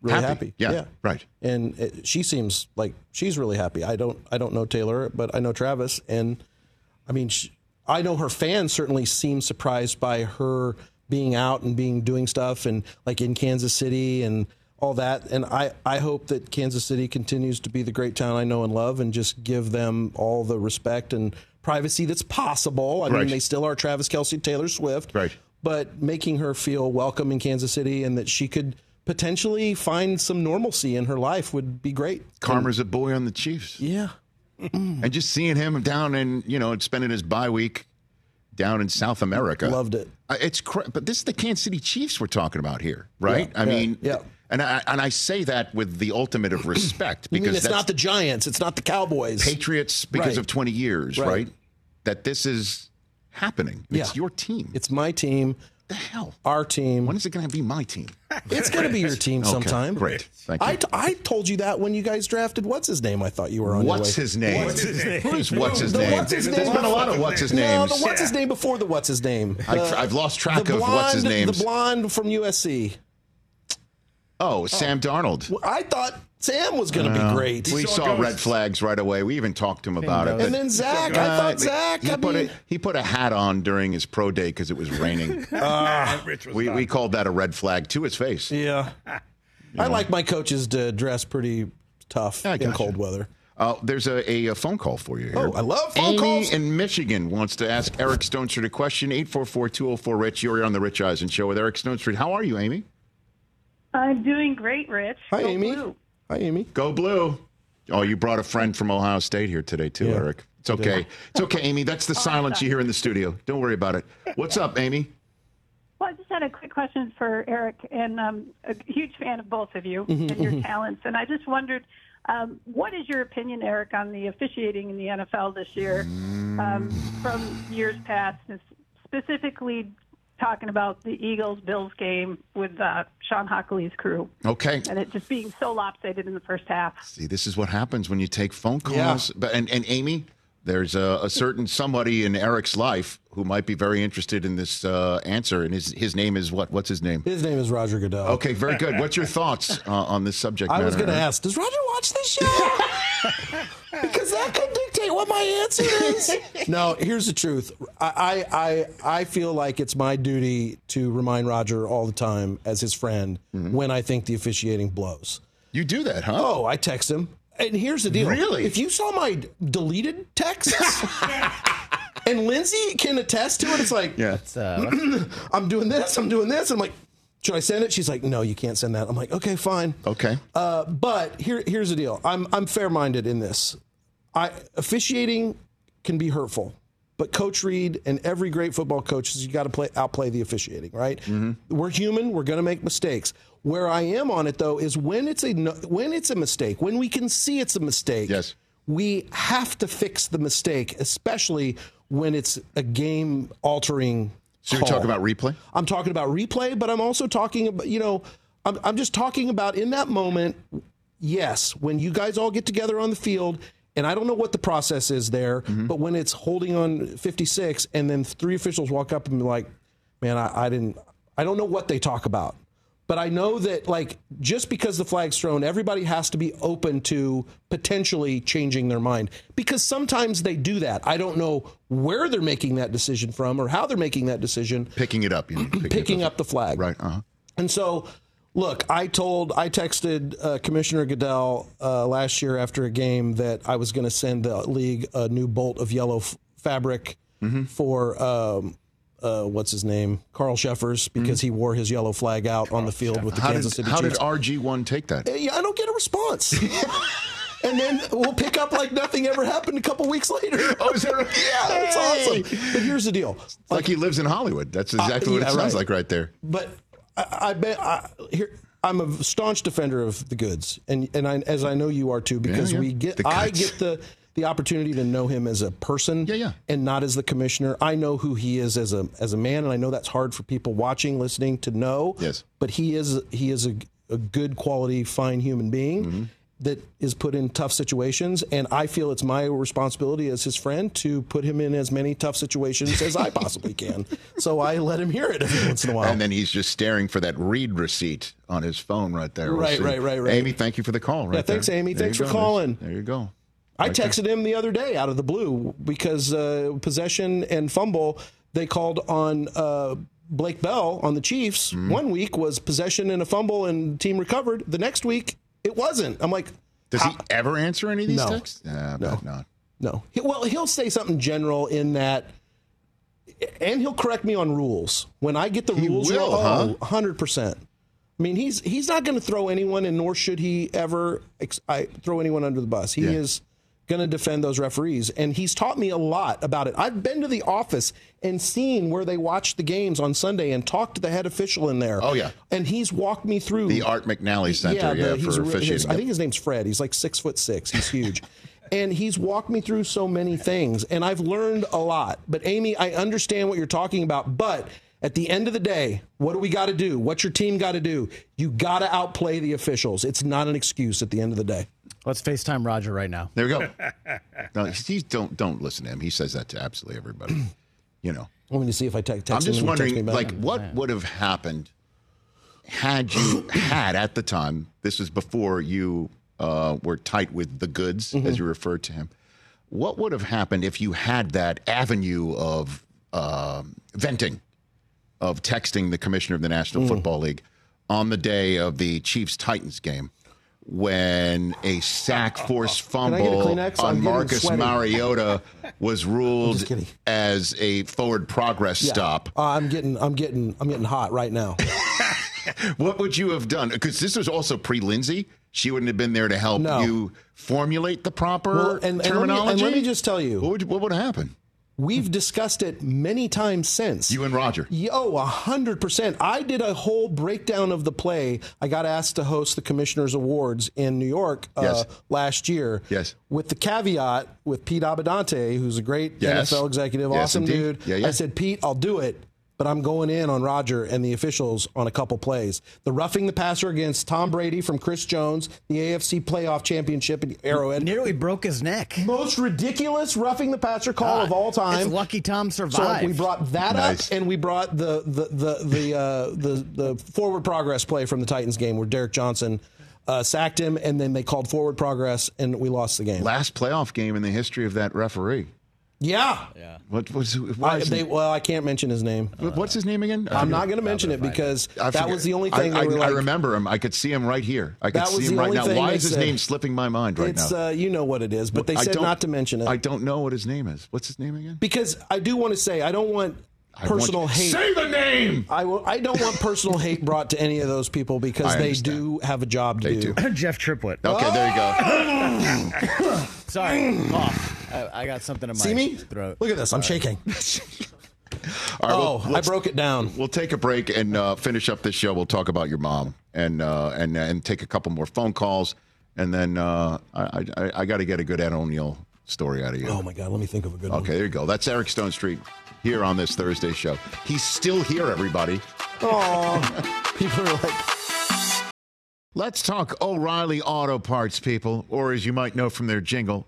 E: really happy.
A: Yeah, right.
E: And it, she seems like she's really happy. I don't I don't know Taylor, but I know Travis, and I mean, she, I know her fans certainly seem surprised by her being out and being doing stuff and like in Kansas City and all that. And I, I hope that Kansas City continues to be the great town I know and love and just give them all the respect and privacy that's possible. I
A: Right.
E: mean, they still are Travis Kelce, Taylor Swift.
A: Right.
E: But making her feel welcome in Kansas City and that she could potentially find some normalcy in her life would be great.
A: Karma's a boy on the Chiefs.
E: Yeah. Mm.
A: And just seeing him down in, you know, spending his bye week down in South America.
E: Loved it.
A: It's but this is the Kansas City Chiefs we're talking about here, right?
E: Yeah,
A: I
E: yeah,
A: mean,
E: yeah.
A: and I and I say that with the ultimate of respect because
E: it's
A: that's
E: not the Giants. It's not the Cowboys.
A: Patriots because
E: Right.
A: of 20 years,
E: Right.
A: right. That this is happening. It's
E: Yeah.
A: your team.
E: It's my team,
A: the hell.
E: our team.
A: When is it going to be my team?
E: It's going to be your team
A: Okay,
E: sometime.
A: great. Thank you.
E: I, t- I told you that when you guys drafted what's his name. I thought you were on.
A: What's
E: your way.
A: his name? Who's what's his name?
E: what's his name?
A: There's been a lot of what's his name.
E: No,
A: names.
E: the what's his name before the what's his name.
A: I,
E: The-
A: I've lost track
E: the
A: of what's his name.
E: The blonde from USC.
A: Oh, Sam Darnold.
E: I thought Sam was going to be great.
A: We saw red flags right away. We even talked to him about it.
D: goes.
E: and then Zach. I thought Zach.
A: He
E: I
A: put,
E: mean,
A: a, he put a hat on during his pro day because it was raining.
D: Rich was
A: we, we called that a red flag to his face.
E: yeah. I like my coaches to dress pretty tough
A: I
E: in
A: gotcha.
E: cold weather.
A: Uh, there's a, a, a phone call for you here.
E: Oh, I love phone
A: Amy
E: calls.
A: in Michigan wants to ask Eric Stonestreet a question. 844-204-RICH. You're on the Rich Eisen Show with Eric Stonestreet. How are you, Amy?
F: I'm doing great, Rich.
E: Hi,
F: Go
E: Amy.
F: Blue.
E: Hi, Amy.
A: Go Blue. Oh, you brought a friend from Ohio State here today, too,
E: Yeah,
A: Eric. It's okay. It's okay, Amy. That's the silence you hear in the studio. Don't worry about it. What's up, Amy?
F: Well, I just had a quick question for Eric, and um, a huge fan of both of you and your talents. And I just wondered, um, what is your opinion, Eric, on the officiating in the NFL this year um, from years past, specifically talking about the Eagles Bills game with uh, Shawn Hochuli's crew,
A: Okay.
F: and it just being so lopsided in the first half?
A: See, this is what happens when you take phone calls.
E: Yeah.
A: But and, and Amy, there's a, a certain somebody in Eric's life who might be very interested in this uh, answer, and his his name is what? What's his name?
E: His name is Roger Goodell.
A: Okay, very good. What's your thoughts uh, on this subject
E: I
A: matter?
E: was going to ask, does Roger watch this show? because that could dictate what my answer is. no, here's the truth. I, I, I, I feel like it's my duty to remind Roger all the time as his friend
A: Mm-hmm.
E: when I think the officiating blows.
A: You do that, huh?
E: Oh, I text him. And here's the deal.
A: Really?
E: If you saw my deleted texts, and Lindsay can attest to it, it's like,
A: yeah.
D: Uh,
E: I'm doing this, I'm doing this. I'm like, should I send it? She's like, no, you can't send that. I'm like, okay, fine.
A: Okay.
E: Uh, but here, here's the deal. I'm I'm fair minded in this. I officiating can be hurtful, but Coach Reid and every great football coach is you got to play outplay the officiating, right? Mm-hmm. We're human. We're going to make mistakes. Where I am on it though is when it's a when it's a mistake, when we can see it's a mistake.
A: Yes.
E: We have to fix the mistake, especially when it's a game altering.
A: So you're talking about replay?
E: I'm talking about replay, but I'm also talking about, you know, I'm, I'm just talking about in that moment, yes, when you guys all get together on the field, and I don't know what the process is there, but when it's holding on 56 and then three officials walk up and be like, man, I, I didn't, I don't know what they talk about. But I know that, like, just because the flag's thrown, everybody has to be open to potentially changing their mind because sometimes they do that. I don't know where they're making that decision from or how they're making that decision
A: Picking it up. You mean,
E: picking
A: it
E: up the flag.
A: Right. Uh-huh.
E: And so, look, I told, I texted uh, Commissioner Goodell uh, last year after a game that I was going to send the league a new bolt of yellow f- fabric for um, uh, what's his name, Carl Cheffers, because he wore his yellow flag out on the field with the
A: How
E: Kansas
A: did,
E: City
A: how did
E: Chiefs.
A: RG1 take that?
E: Uh, yeah, I don't get a response. and then we'll pick up like nothing ever happened a couple weeks later.
A: Oh, is that right?
E: yeah, it's awesome. But here's the deal.
A: Like he lives in Hollywood. That's exactly what
E: Uh, yeah,
A: it sounds
E: right.
A: like right there.
E: But I, I bet I, here I'm a staunch defender of the goods, and and I, as I know you are too, because
A: yeah.
E: we get I get the the opportunity to know him as a person,
A: Yeah, yeah.
E: and not as the commissioner. I know who he is as a as a man, and I know that's hard for people watching, listening to know.
A: Yes.
E: but he is he is a, a good quality, fine human being.
A: Mm-hmm.
E: That is put in tough situations, and I feel it's my responsibility as his friend to put him in as many tough situations as I possibly can. So I let him hear it every once in a while.
A: And then he's just staring for that read receipt on his phone right there. We'll
E: Right, right, right, right.
A: Amy, thank you for the call. Right
E: Yeah, thanks,
A: there.
E: Amy.
A: There
E: Thanks for
A: go.
E: calling.
A: There you go.
E: I
A: Right there.
E: texted him the other day out of the blue because uh, possession and fumble. They called on uh, Blake Bell on the Chiefs.
A: Mm-hmm.
E: One week was possession and a fumble, and team recovered. The next week, it wasn't. I'm like,
A: Does he ever answer any of these
E: No.
A: texts? I bet not.
E: no. He- Well, he'll say something general in that, and he'll correct me on rules when I get the
A: He
E: rules.
A: will,
E: wrong.
A: huh?
E: hundred percent. I mean, he's he's not going to throw anyone, and nor should he ever ex- I, throw anyone under the bus. He
A: Yeah.
E: is going to defend those referees, and he's taught me a lot about it. I've been to the office and seen where they watch the games on Sunday and talked to the head official in there.
A: Oh, yeah.
E: and he's walked me through
A: The Art McNally Center, yeah,
E: the- he's
A: for officiating.
E: his- I think his name's Fred. He's like six foot six. He's huge. and he's walked me through so many things, and I've learned a lot. But Amy, I understand what you're talking about. But at the end of the day, what do we got to do? What's your team got to do? You got to outplay the officials. It's not an excuse at the end of the day.
D: Let's FaceTime Roger right now.
A: There we go. no, he's, don't don't listen to him. He says that to absolutely everybody. You know.
E: I'm going to see if I te- text
A: I'm
E: him
A: just
E: and he
A: wondering,
E: me back.
A: like, what would have happened had you had at the time? This was before you uh, were tight with the goods,
E: Mm-hmm.
A: as you referred to him. What would have happened if you had that avenue of um venting, of texting the commissioner of the
E: Mm.
A: National Football League on the day of the Chiefs Titans game? When a sack force
E: I get a
A: fumble on Marcus
E: sweaty.
A: Mariota was ruled as a forward progress
E: Yeah.
A: stop.
E: Uh, I'm getting, I'm getting, I'm getting hot right now.
A: What would you have done? Because this was also pre Lindsay. She wouldn't have been there to help
E: No.
A: you formulate the proper
E: Well, and- and let me-
A: terminology.
E: and let me just tell you-
A: what would, what would happen?
E: We've discussed it many times since.
A: You and Roger.
E: Yo, a hundred percent. I did a whole breakdown of the play. I got asked to host the Commissioners Awards in New York uh,
A: Yes.
E: last year.
A: Yes.
E: With the caveat with Pete Abitante, who's a great
A: Yes.
E: NFL executive,
A: Yes,
E: awesome
A: indeed.
E: dude.
A: Yeah, yeah.
E: I said, Pete, I'll do it. But I'm going in on Roger and the officials on a couple plays. The roughing the passer against Tom Brady from Chris Jones, the AFC playoff championship in Arrowhead.
D: Nearly broke his neck.
E: Most ridiculous roughing the passer call of all time.
D: It's lucky Tom
E: So
D: survived.
E: we brought that
A: Nice.
E: up, and we brought the the the the, uh, the the forward progress play from the Titans game where Derrick Johnson uh, sacked him, and then they called forward progress, and we lost the game.
A: Last playoff game in the history of that referee.
E: Yeah, Yeah.
A: What was? Why
E: I,
A: is
E: they,
A: he-
E: well, I can't mention his name.
A: what's his name again? I
E: I'm not going to mention it because
A: I
E: that was the only thing.
A: I, I,
E: like,
A: I remember him. I could see him right here. I could
E: That
A: see
E: was
A: him
E: the
A: right
E: only
A: now.
E: thing
A: Why
E: they
A: is his
E: said.
A: name slipping my mind right
E: It's
A: now?
E: uh, you know what it is, but they
A: I
E: said
A: don't-
E: to mention it
A: I don't know what his name is. What's his name again?
E: because I do want to say I don't want
A: I want-
E: personal hate.
A: Say the name.
E: I, will, I don't want personal hate brought to any of those people because
A: I
E: they
A: understand.
E: do have a job to
A: They
E: do.
A: do.
D: Jeff Triplett.
A: Okay, there you go.
D: Sorry, cough. I, I got something in my
E: See me?
D: throat.
E: Look at this. I'm shaking.
A: All right,
E: Oh,
A: well,
E: I
A: let's-
E: broke it down.
A: We'll take a break and uh, finish up this show. We'll talk about your mom and uh, and and take a couple more phone calls, and then uh, I I, I got to get a good Ed O'Neill story out of you.
E: Oh my God, let me think of a good one.
A: Okay, there you go. That's Eric Stonestreet here on this Thursday show. He's still here, everybody.
E: Oh, people are like,
A: Let's talk O'Reilly Auto Parts, people, or as you might know from their jingle,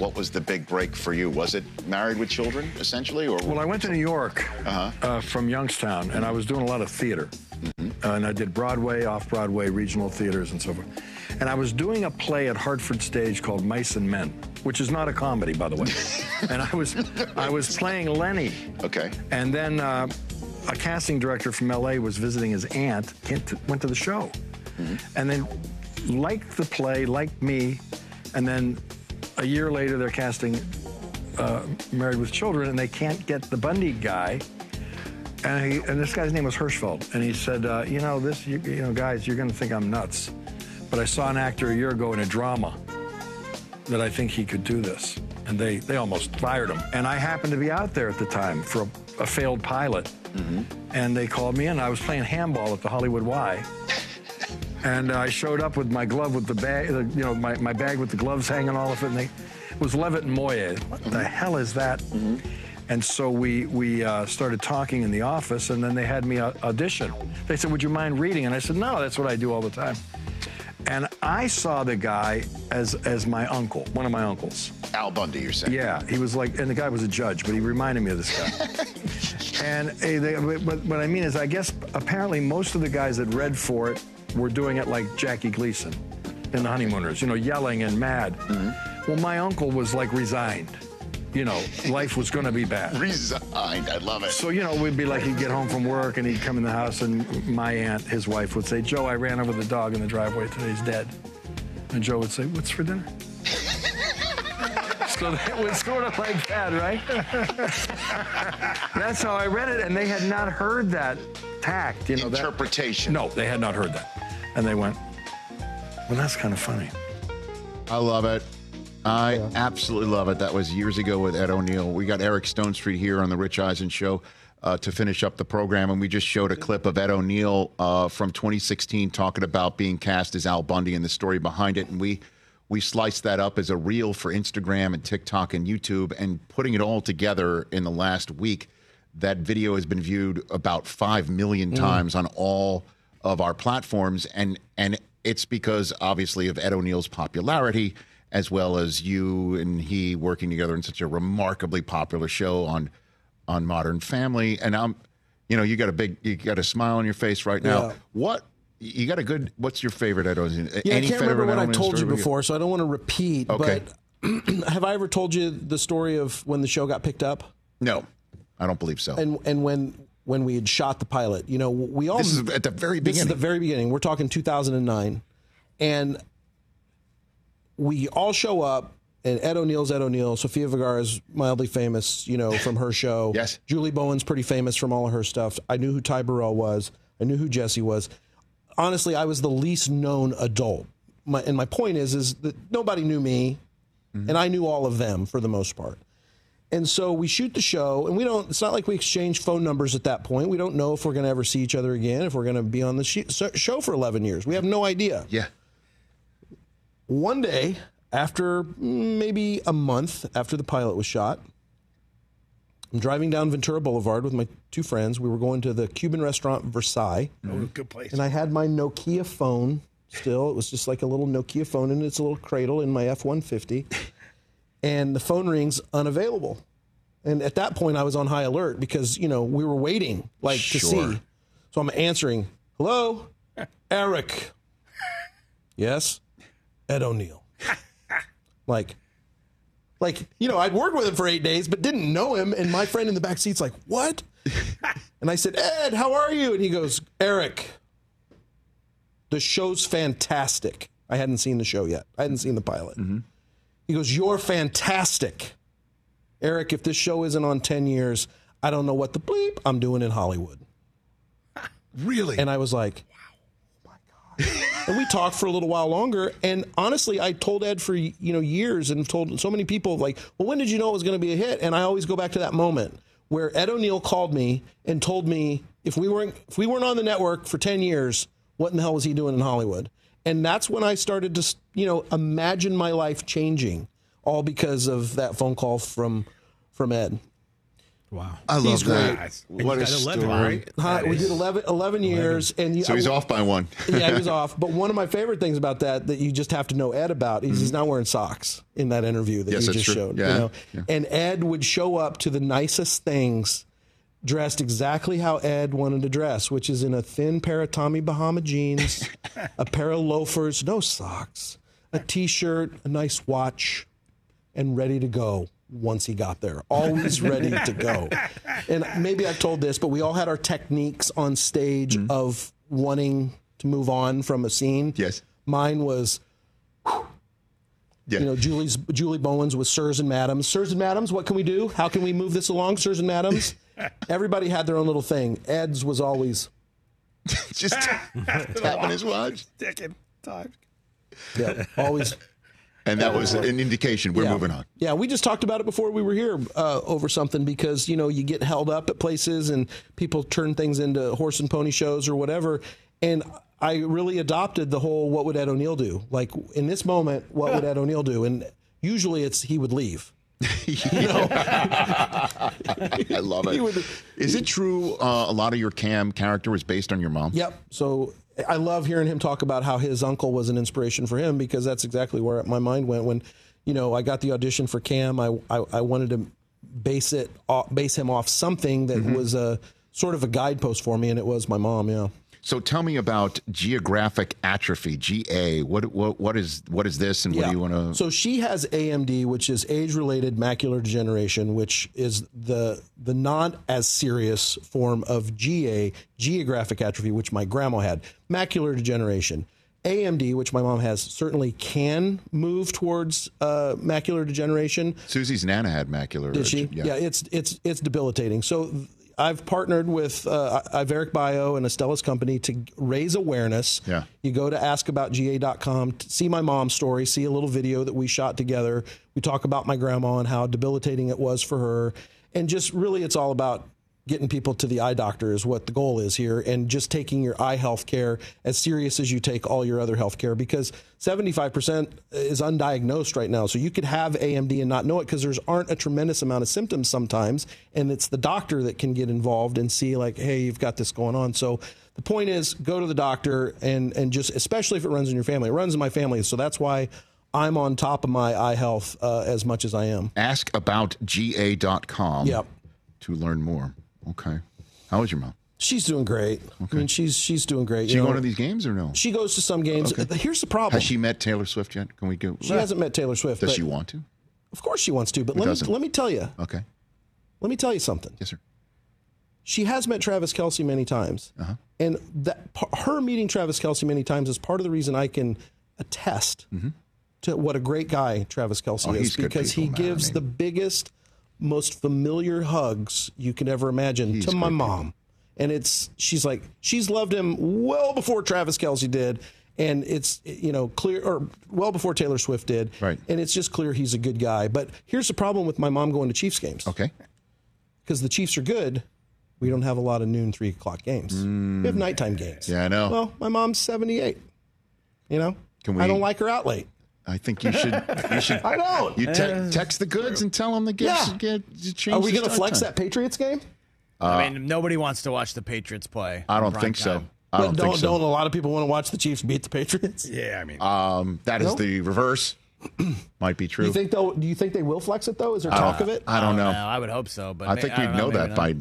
A: What was the big break for you? Was it married with children, essentially, or
G: Well, I went to New York uh from Youngstown, and I was doing a lot of theater. Uh, and I did Broadway, off Broadway, regional theaters, and so forth. And I was doing a play at Hartford Stage called Mice and Men, which is not a comedy, by the way. and I was, I was playing Lenny.
A: Okay.
G: And then uh, a casting director from LA was visiting his aunt, went to the show. And then liked the play, liked me. And then a year later, they're casting uh, Married with Children, and they can't get the Bundy guy. And, he, and this guy's name was Hirschfeld. And he said, uh, You know, this, you, you know, guys, you're going to think I'm nuts. But I saw an actor a year ago in a drama that I think he could do this. And they, they almost fired him. And I happened to be out there at the time for a, a failed pilot. And they called me in. I was playing handball at the Hollywood Y. And I showed up with my glove with the bag, you know, my, my bag with the gloves hanging all of it. And they, it was Leavitt and Moye. What the hell is that? And so we we uh, started talking in the office, and then they had me audition. They said, "Would you mind reading?" And I said, "No, that's what I do all the time." And I saw the guy as as my uncle, one of my uncles.
A: Al Bundy, you're saying?
G: Yeah, he was like, and the guy was a judge, but he reminded me of this guy. and eh, they, but what I mean is, I guess apparently most of the guys that read for it were doing it like Jackie Gleason in The Honeymooners, you know, yelling and mad. Mm-hmm. Well, my uncle was like resigned. You know, life was going to be bad.
A: Resigned. I love it.
G: So, you know, we'd be like, he'd get home from work and he'd come in the house, and my aunt, his wife, would say, Joe, I ran over the dog in the driveway today. He's dead. And Joe would say, What's for dinner? so it was sort of like that, right? That's how I read it, and they had not heard that tact, you know. that-
A: Interpretation.
G: no, they had not heard that. And they went, Well, that's kind of funny.
A: I love it. I absolutely love it. That was years ago with Ed O'Neill. We got Eric Stonestreet here on the Rich Eisen Show uh, to finish up the program, and we just showed a clip of Ed O'Neill uh, from 2016 talking about being cast as Al Bundy and the story behind it, and we we sliced that up as a reel for Instagram and TikTok and YouTube, and putting it all together in the last week. That video has been viewed about five million times on all of our platforms, and and it's because obviously of Ed O'Neill's popularity, as well as you and he working together in such a remarkably popular show on on Modern Family. And I'm, you know, you got a big, you got a smile on your face right now.
E: Yeah.
A: What you got a good? What's your favorite Ed O'Neill?
E: Yeah,
A: Any
E: I can't remember what I told you
A: story we get?
E: before, so I don't want to repeat.
A: Okay.
E: But have I ever told you the story of when the show got picked up
A: No, I don't believe so.
E: and and when when we had shot the pilot? You know, we all
A: This is at the very beginning.
E: This is the very beginning. We're talking 2009, and we all show up. And Ed O'Neill's Ed O'Neill. Sophia Vergara's mildly famous, you know, from her show.
A: Yes.
E: Julie Bowen's pretty famous from all of her stuff. I knew who Ty Burrell was. I knew who Jesse was. Honestly, I was the least known adult. My, and my point is, is that nobody knew me, mm-hmm. and I knew all of them for the most part. And so we shoot the show, and we don't. It's not like we exchange phone numbers at that point. We don't know if we're going to ever see each other again, if we're going to be on the sh- show for 11 years. We have no idea.
A: yeah,
E: One day, after mm, maybe a month after the pilot was shot, I'm driving down Ventura Boulevard with my two friends. We were going to the Cuban restaurant Versailles.
D: Oh, good place.
E: And I had my Nokia phone still. It was just like a little Nokia phone in its a little cradle in my F 150. And the phone rings unavailable. And at that point, I was on high alert because, you know, we were waiting like
A: Sure.
E: to see. So I'm answering, hello, Eric. yes, Ed O'Neill. like, like, you know, I'd worked with him for eight days, but didn't know him. And my friend in the back seat's like, what? and I said, Ed, how are you? And he goes, Eric, the show's fantastic. I hadn't seen the show yet. I hadn't seen the pilot. Mm-hmm. He goes, You're fantastic. Eric, if this show isn't on 10 years, I don't know what the bleep I'm doing in Hollywood.
A: Really?
E: And I was like, wow, oh my God. and we talked for a little while longer. And honestly, I told Ed for, you know, years and told so many people, like, well, when did you know it was going to be a hit? And I always go back to that moment where Ed O'Neill called me and told me if we weren't, if we weren't on the network for 10 years, what in the hell was he doing in Hollywood? And that's when I started to, you know, imagine my life changing all because of that phone call from, from Ed.
D: Wow.
A: I love
E: He's
A: that.
D: Nice.
A: What a
D: And you got 11,
A: story.
D: right?
E: Hi, we
D: is-
E: did 11, 11 years, and you,
A: So he's off by one.
E: yeah, he was off. But one of my favorite things about that that you just have to know Ed about is he's not wearing socks in that interview that
A: Mm-hmm. Yes,
E: you just
A: true.
E: showed.
A: Yeah,
E: You know?
A: yeah.
E: And Ed would show up to the nicest things dressed exactly how Ed wanted to dress, which is in a thin pair of Tommy Bahama jeans, a pair of loafers, no socks, a t-shirt, a nice watch, and ready to go once he got there. Always ready to go. And maybe I've told this, but we all had our techniques on stage
A: Mm-hmm.
E: of wanting to move on from a scene.
A: Yes.
E: Mine was,
A: Yeah.
E: you know, Julie's Julie Bowen's was Sirs and Madams. Sirs and Madams, what can we do? How can we move this along, Sirs and Madams? Everybody had their own little thing. Ed's was always,
A: just tapping his watch.
D: Second time.
E: yeah, always.
A: And that was an indication we're
E: yeah.
A: moving on.
E: Yeah, we just talked about it before we were here uh, over something because you know you get held up at places and people turn things into horse and pony shows or whatever. And I really adopted the whole "What would Ed O'Neill do?" Like in this moment, what would Ed O'Neill do? And usually it's he would leave.
A: I love it. Is it true uh, a lot of your Cam character was based on your mom?
E: Yep. So I love hearing him talk about how his uncle was an inspiration for him because that's exactly where my mind went when, you know, I got the audition for Cam. I I, I wanted to base it off, base him off something that was a sort of a guidepost for me, and it was my mom. Yeah.
A: So tell me about geographic atrophy, GA. What what what is what is this, and what do you want to?
E: So she has AMD, which is age-related macular degeneration, which is the the not as serious form of GA, geographic atrophy, which my grandma had. Macular degeneration. AMD, which my mom has, certainly can move towards uh, macular degeneration.
A: Susie's nana had macular.
E: Did she?
A: Yeah.
E: it's it's it's debilitating. So I've partnered with uh, Iveric Bio and Astellas company to raise awareness.
A: Yeah.
E: You go to askaboutga.com, to see my mom's story, see a little video that we shot together. We talk about my grandma and how debilitating it was for her. And just really, it's all about getting people to the eye doctor is what the goal is here and just taking your eye health care as serious as you take all your other health care because 75% is undiagnosed right now so you could have amd and not know it because there's aren't a tremendous amount of symptoms sometimes and it's the doctor that can get involved and see like hey you've got this going on so the point is go to the doctor and and just especially if it runs in your family it runs in my family so that's why i'm on top of my eye health uh, as much as i am
A: Askaboutga.com.
E: Yep.
A: To learn more. Okay. How is your mom?
E: she's doing great i mean she's she's doing great
A: She
E: you know.
A: going to these games or no?
E: She goes to some games. Here's the problem.
A: Has she met Taylor Swift yet? Can we go?
E: She hasn't met Taylor Swift.
A: Does she want to?
E: Of course she wants to. But let
A: doesn't?
E: me, let me tell you.
A: Okay.
E: Let me tell you something.
A: Yes, sir.
E: She has met Travis Kelce many times,
A: Uh-huh.
E: and that her meeting Travis Kelce many times is part of the reason I can attest to what a great guy Travis Kelce
A: Mm-hmm. Oh,
E: is because he
A: people, man. I
E: gives
A: mean-
E: the biggest, most familiar hugs you can ever imagine
A: He's
E: to my mom, and it's she's like she's loved him well before Travis Kelce did. And it's you know clear, or well before Taylor Swift did,
A: Right.
E: And it's just clear he's a good guy. But here's the problem with my mom going to Chiefs games
A: Okay.
E: because the Chiefs are good. We don't have a lot of noon, three o'clock games. We have nighttime games.
A: Mm. Yeah, I know.
E: Well, my mom's 78. You know,
A: Can we-
E: I don't like her out late.
A: I think you should. You should.
E: I don't.
A: You te- text the goods and tell them the gifts
E: Yeah.
A: get change
E: Are we going to flex
A: time.
E: that Patriots game?
D: I mean, nobody wants to watch the Patriots play.
A: I don't
D: prime
A: think so. I
E: But
A: don't,
E: don't,
A: think so.
E: don't a lot of people want to watch the Chiefs beat the Patriots?
D: Yeah, I mean,
A: Um, that is
E: No?
A: the reverse. Might be true.
E: Do you think they'll? Do you think they will flex it though? Is there talk of it?
A: I don't know.
D: I would hope so, but
A: I
D: may-
A: think we'd know,
D: maybe
A: that
D: not.
A: by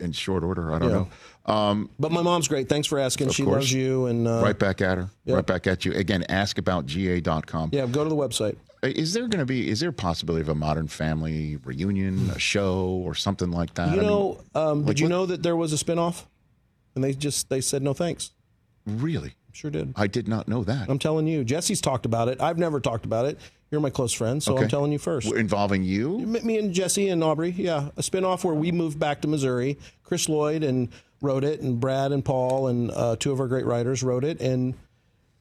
A: in short order. I don't
E: Yeah.
A: know. Um,
E: But my mom's great. Thanks for asking. She
A: course.
E: loves you. And uh,
A: right back at her.
E: yeah.
A: Right back at you again. Ask about ga.com.
E: yeah, go to the website.
A: Is there going to be? Is there a possibility of a Modern Family reunion, a show, or something like that?
E: You
A: I mean,
E: know, um,
A: like
E: did you
A: what-
E: know that there was a spinoff? And they just they said no thanks.
A: really?
E: Sure did.
A: I did not know that.
E: I'm telling you, Jesse's talked about it. I've never talked about it. You're my close friend, so I'm telling you first.
A: Involving you?
E: Me and Jesse and Aubrey, yeah, a spinoff where we moved back to Missouri. Chris Lloyd and wrote it, and Brad and Paul and uh, two of our great writers wrote it, and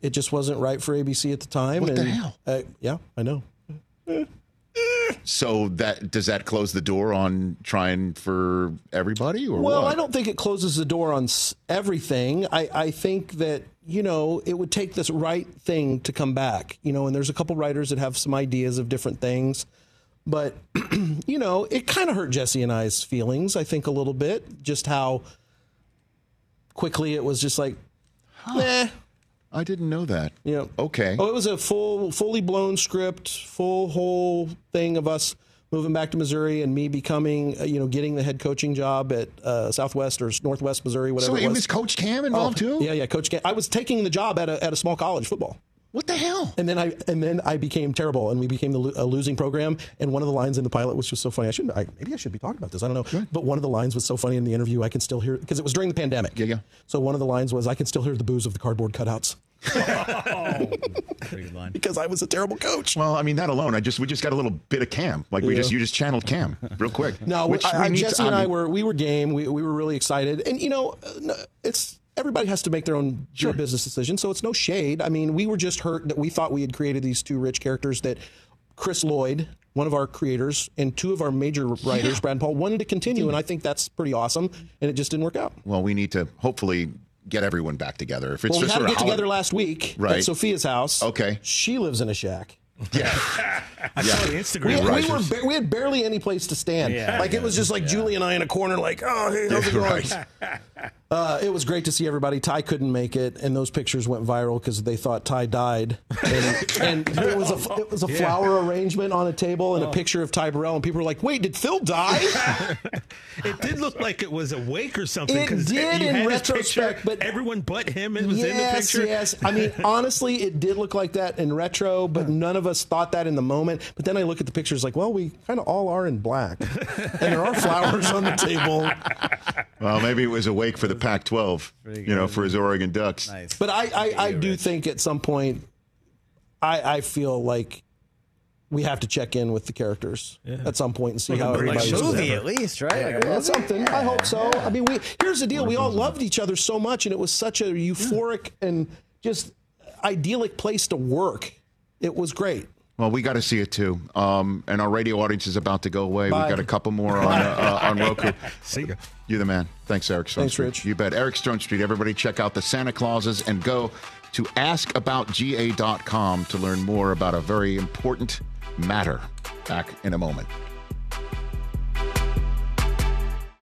E: it just wasn't right for ABC at the time.
A: What the hell?
E: Uh, yeah, I know.
A: So that does that close the door on trying for everybody, or
E: Well,
A: what?
E: I don't think it closes the door on everything. I, I think that, you know, it would take this right thing to come back, you know, and there's a couple writers that have some ideas of different things. But, you know, it kind of hurt Jesse and I's feelings, I think, a little bit, just how quickly it was just like, nah.
A: I didn't know that.
E: You know,
A: Okay.
E: Oh, it was a full, fully blown script, full whole thing of us moving back to Missouri and me becoming, uh, you know, getting the head coaching job at uh, Southwest or Northwest Missouri, whatever
A: so
E: it
A: it
E: was.
A: was Coach Cam
E: Oh,
A: involved too.
E: Yeah, yeah, Coach. Cam- I was taking the job at a, at a small college football.
A: What the hell?
E: And then I and then I became terrible, and we became the a losing program. And one of the lines in the pilot was just so funny. I shouldn't. I, maybe I should be talking about this. I don't know. But one of the lines was so funny in the interview. I can still hear because it was during the pandemic.
A: Yeah, yeah.
E: So one of the lines was, "I can still hear the booze of the cardboard cutouts."
D: Line.
E: because I was a terrible coach.
A: Well, I mean that alone. I just we just got a little bit of Cam. Like we
E: Yeah.
A: just you just channeled Cam real quick.
E: No,
A: Which
E: I, I,
A: need to-
E: Jesse and I
A: mean,
E: were we were game. We we were really excited, and you know, uh, it's everybody has to make their own their business decision. So it's no shade. I mean, we were just hurt that we thought we had created these two rich characters that Chris Lloyd, one of our creators, and two of our major writers, Brad and Paul, wanted to continue, and I think that's pretty awesome. And it just didn't work out.
A: Well, we need to hopefully get everyone back together. If it's
E: Well, we
A: just
E: had to get
A: of
E: together last week
A: Right.
E: at Sophia's house.
A: Okay.
E: she lives in a shack.
A: Yeah.
H: I saw the Instagram.
E: We, we were ba- we had barely any place to stand.
D: Yeah,
E: like it was just like Julie and I in a corner, like, oh, hey, how's it going?
A: Right.
E: Uh, it was great to see everybody. Ty couldn't make it, and those pictures went viral because they thought Ty died. And, and it was a it was a flower arrangement on a table and a picture of Ty Burrell, and people were like, "Wait, did Phil die?"
H: It did look like it was awake or something.
E: It
H: 'cause
E: did
H: you
E: in
H: had his picture,
E: retrospect, but-
H: everyone but him was in the
E: yes,
H: picture.
E: yes. I mean, honestly, it did look like that in retro, but none of us thought that in the moment. But then I look at the pictures, like, well, we kind of all are in black, and there are flowers on the table.
A: Well, maybe it was awake for the Pac-12. You know, for his Oregon Ducks.
D: Nice.
E: But I, I, I do think at some point, I, I feel like we have to check in with the characters at some point and see how
H: a
E: everybody's
H: shows
E: doing.
D: movie at least, right?
E: Yeah, something. I hope so. I mean, we here's the deal: we all loved each other so much, and it was such a euphoric and just idyllic place to work. It was great.
A: Well, we got to see it too. Um, and our radio audience is about to go away.
E: Bye.
A: We've got a couple more on uh, uh, on Roku.
H: See you.
A: You're the man. Thanks, Eric Stone
E: Thanks,
A: Street.
E: Rich.
A: You bet. Eric Stonestreet. Everybody check out the Santa Clauses and go to askaboutga.com to learn more about a very important matter. Back in a moment.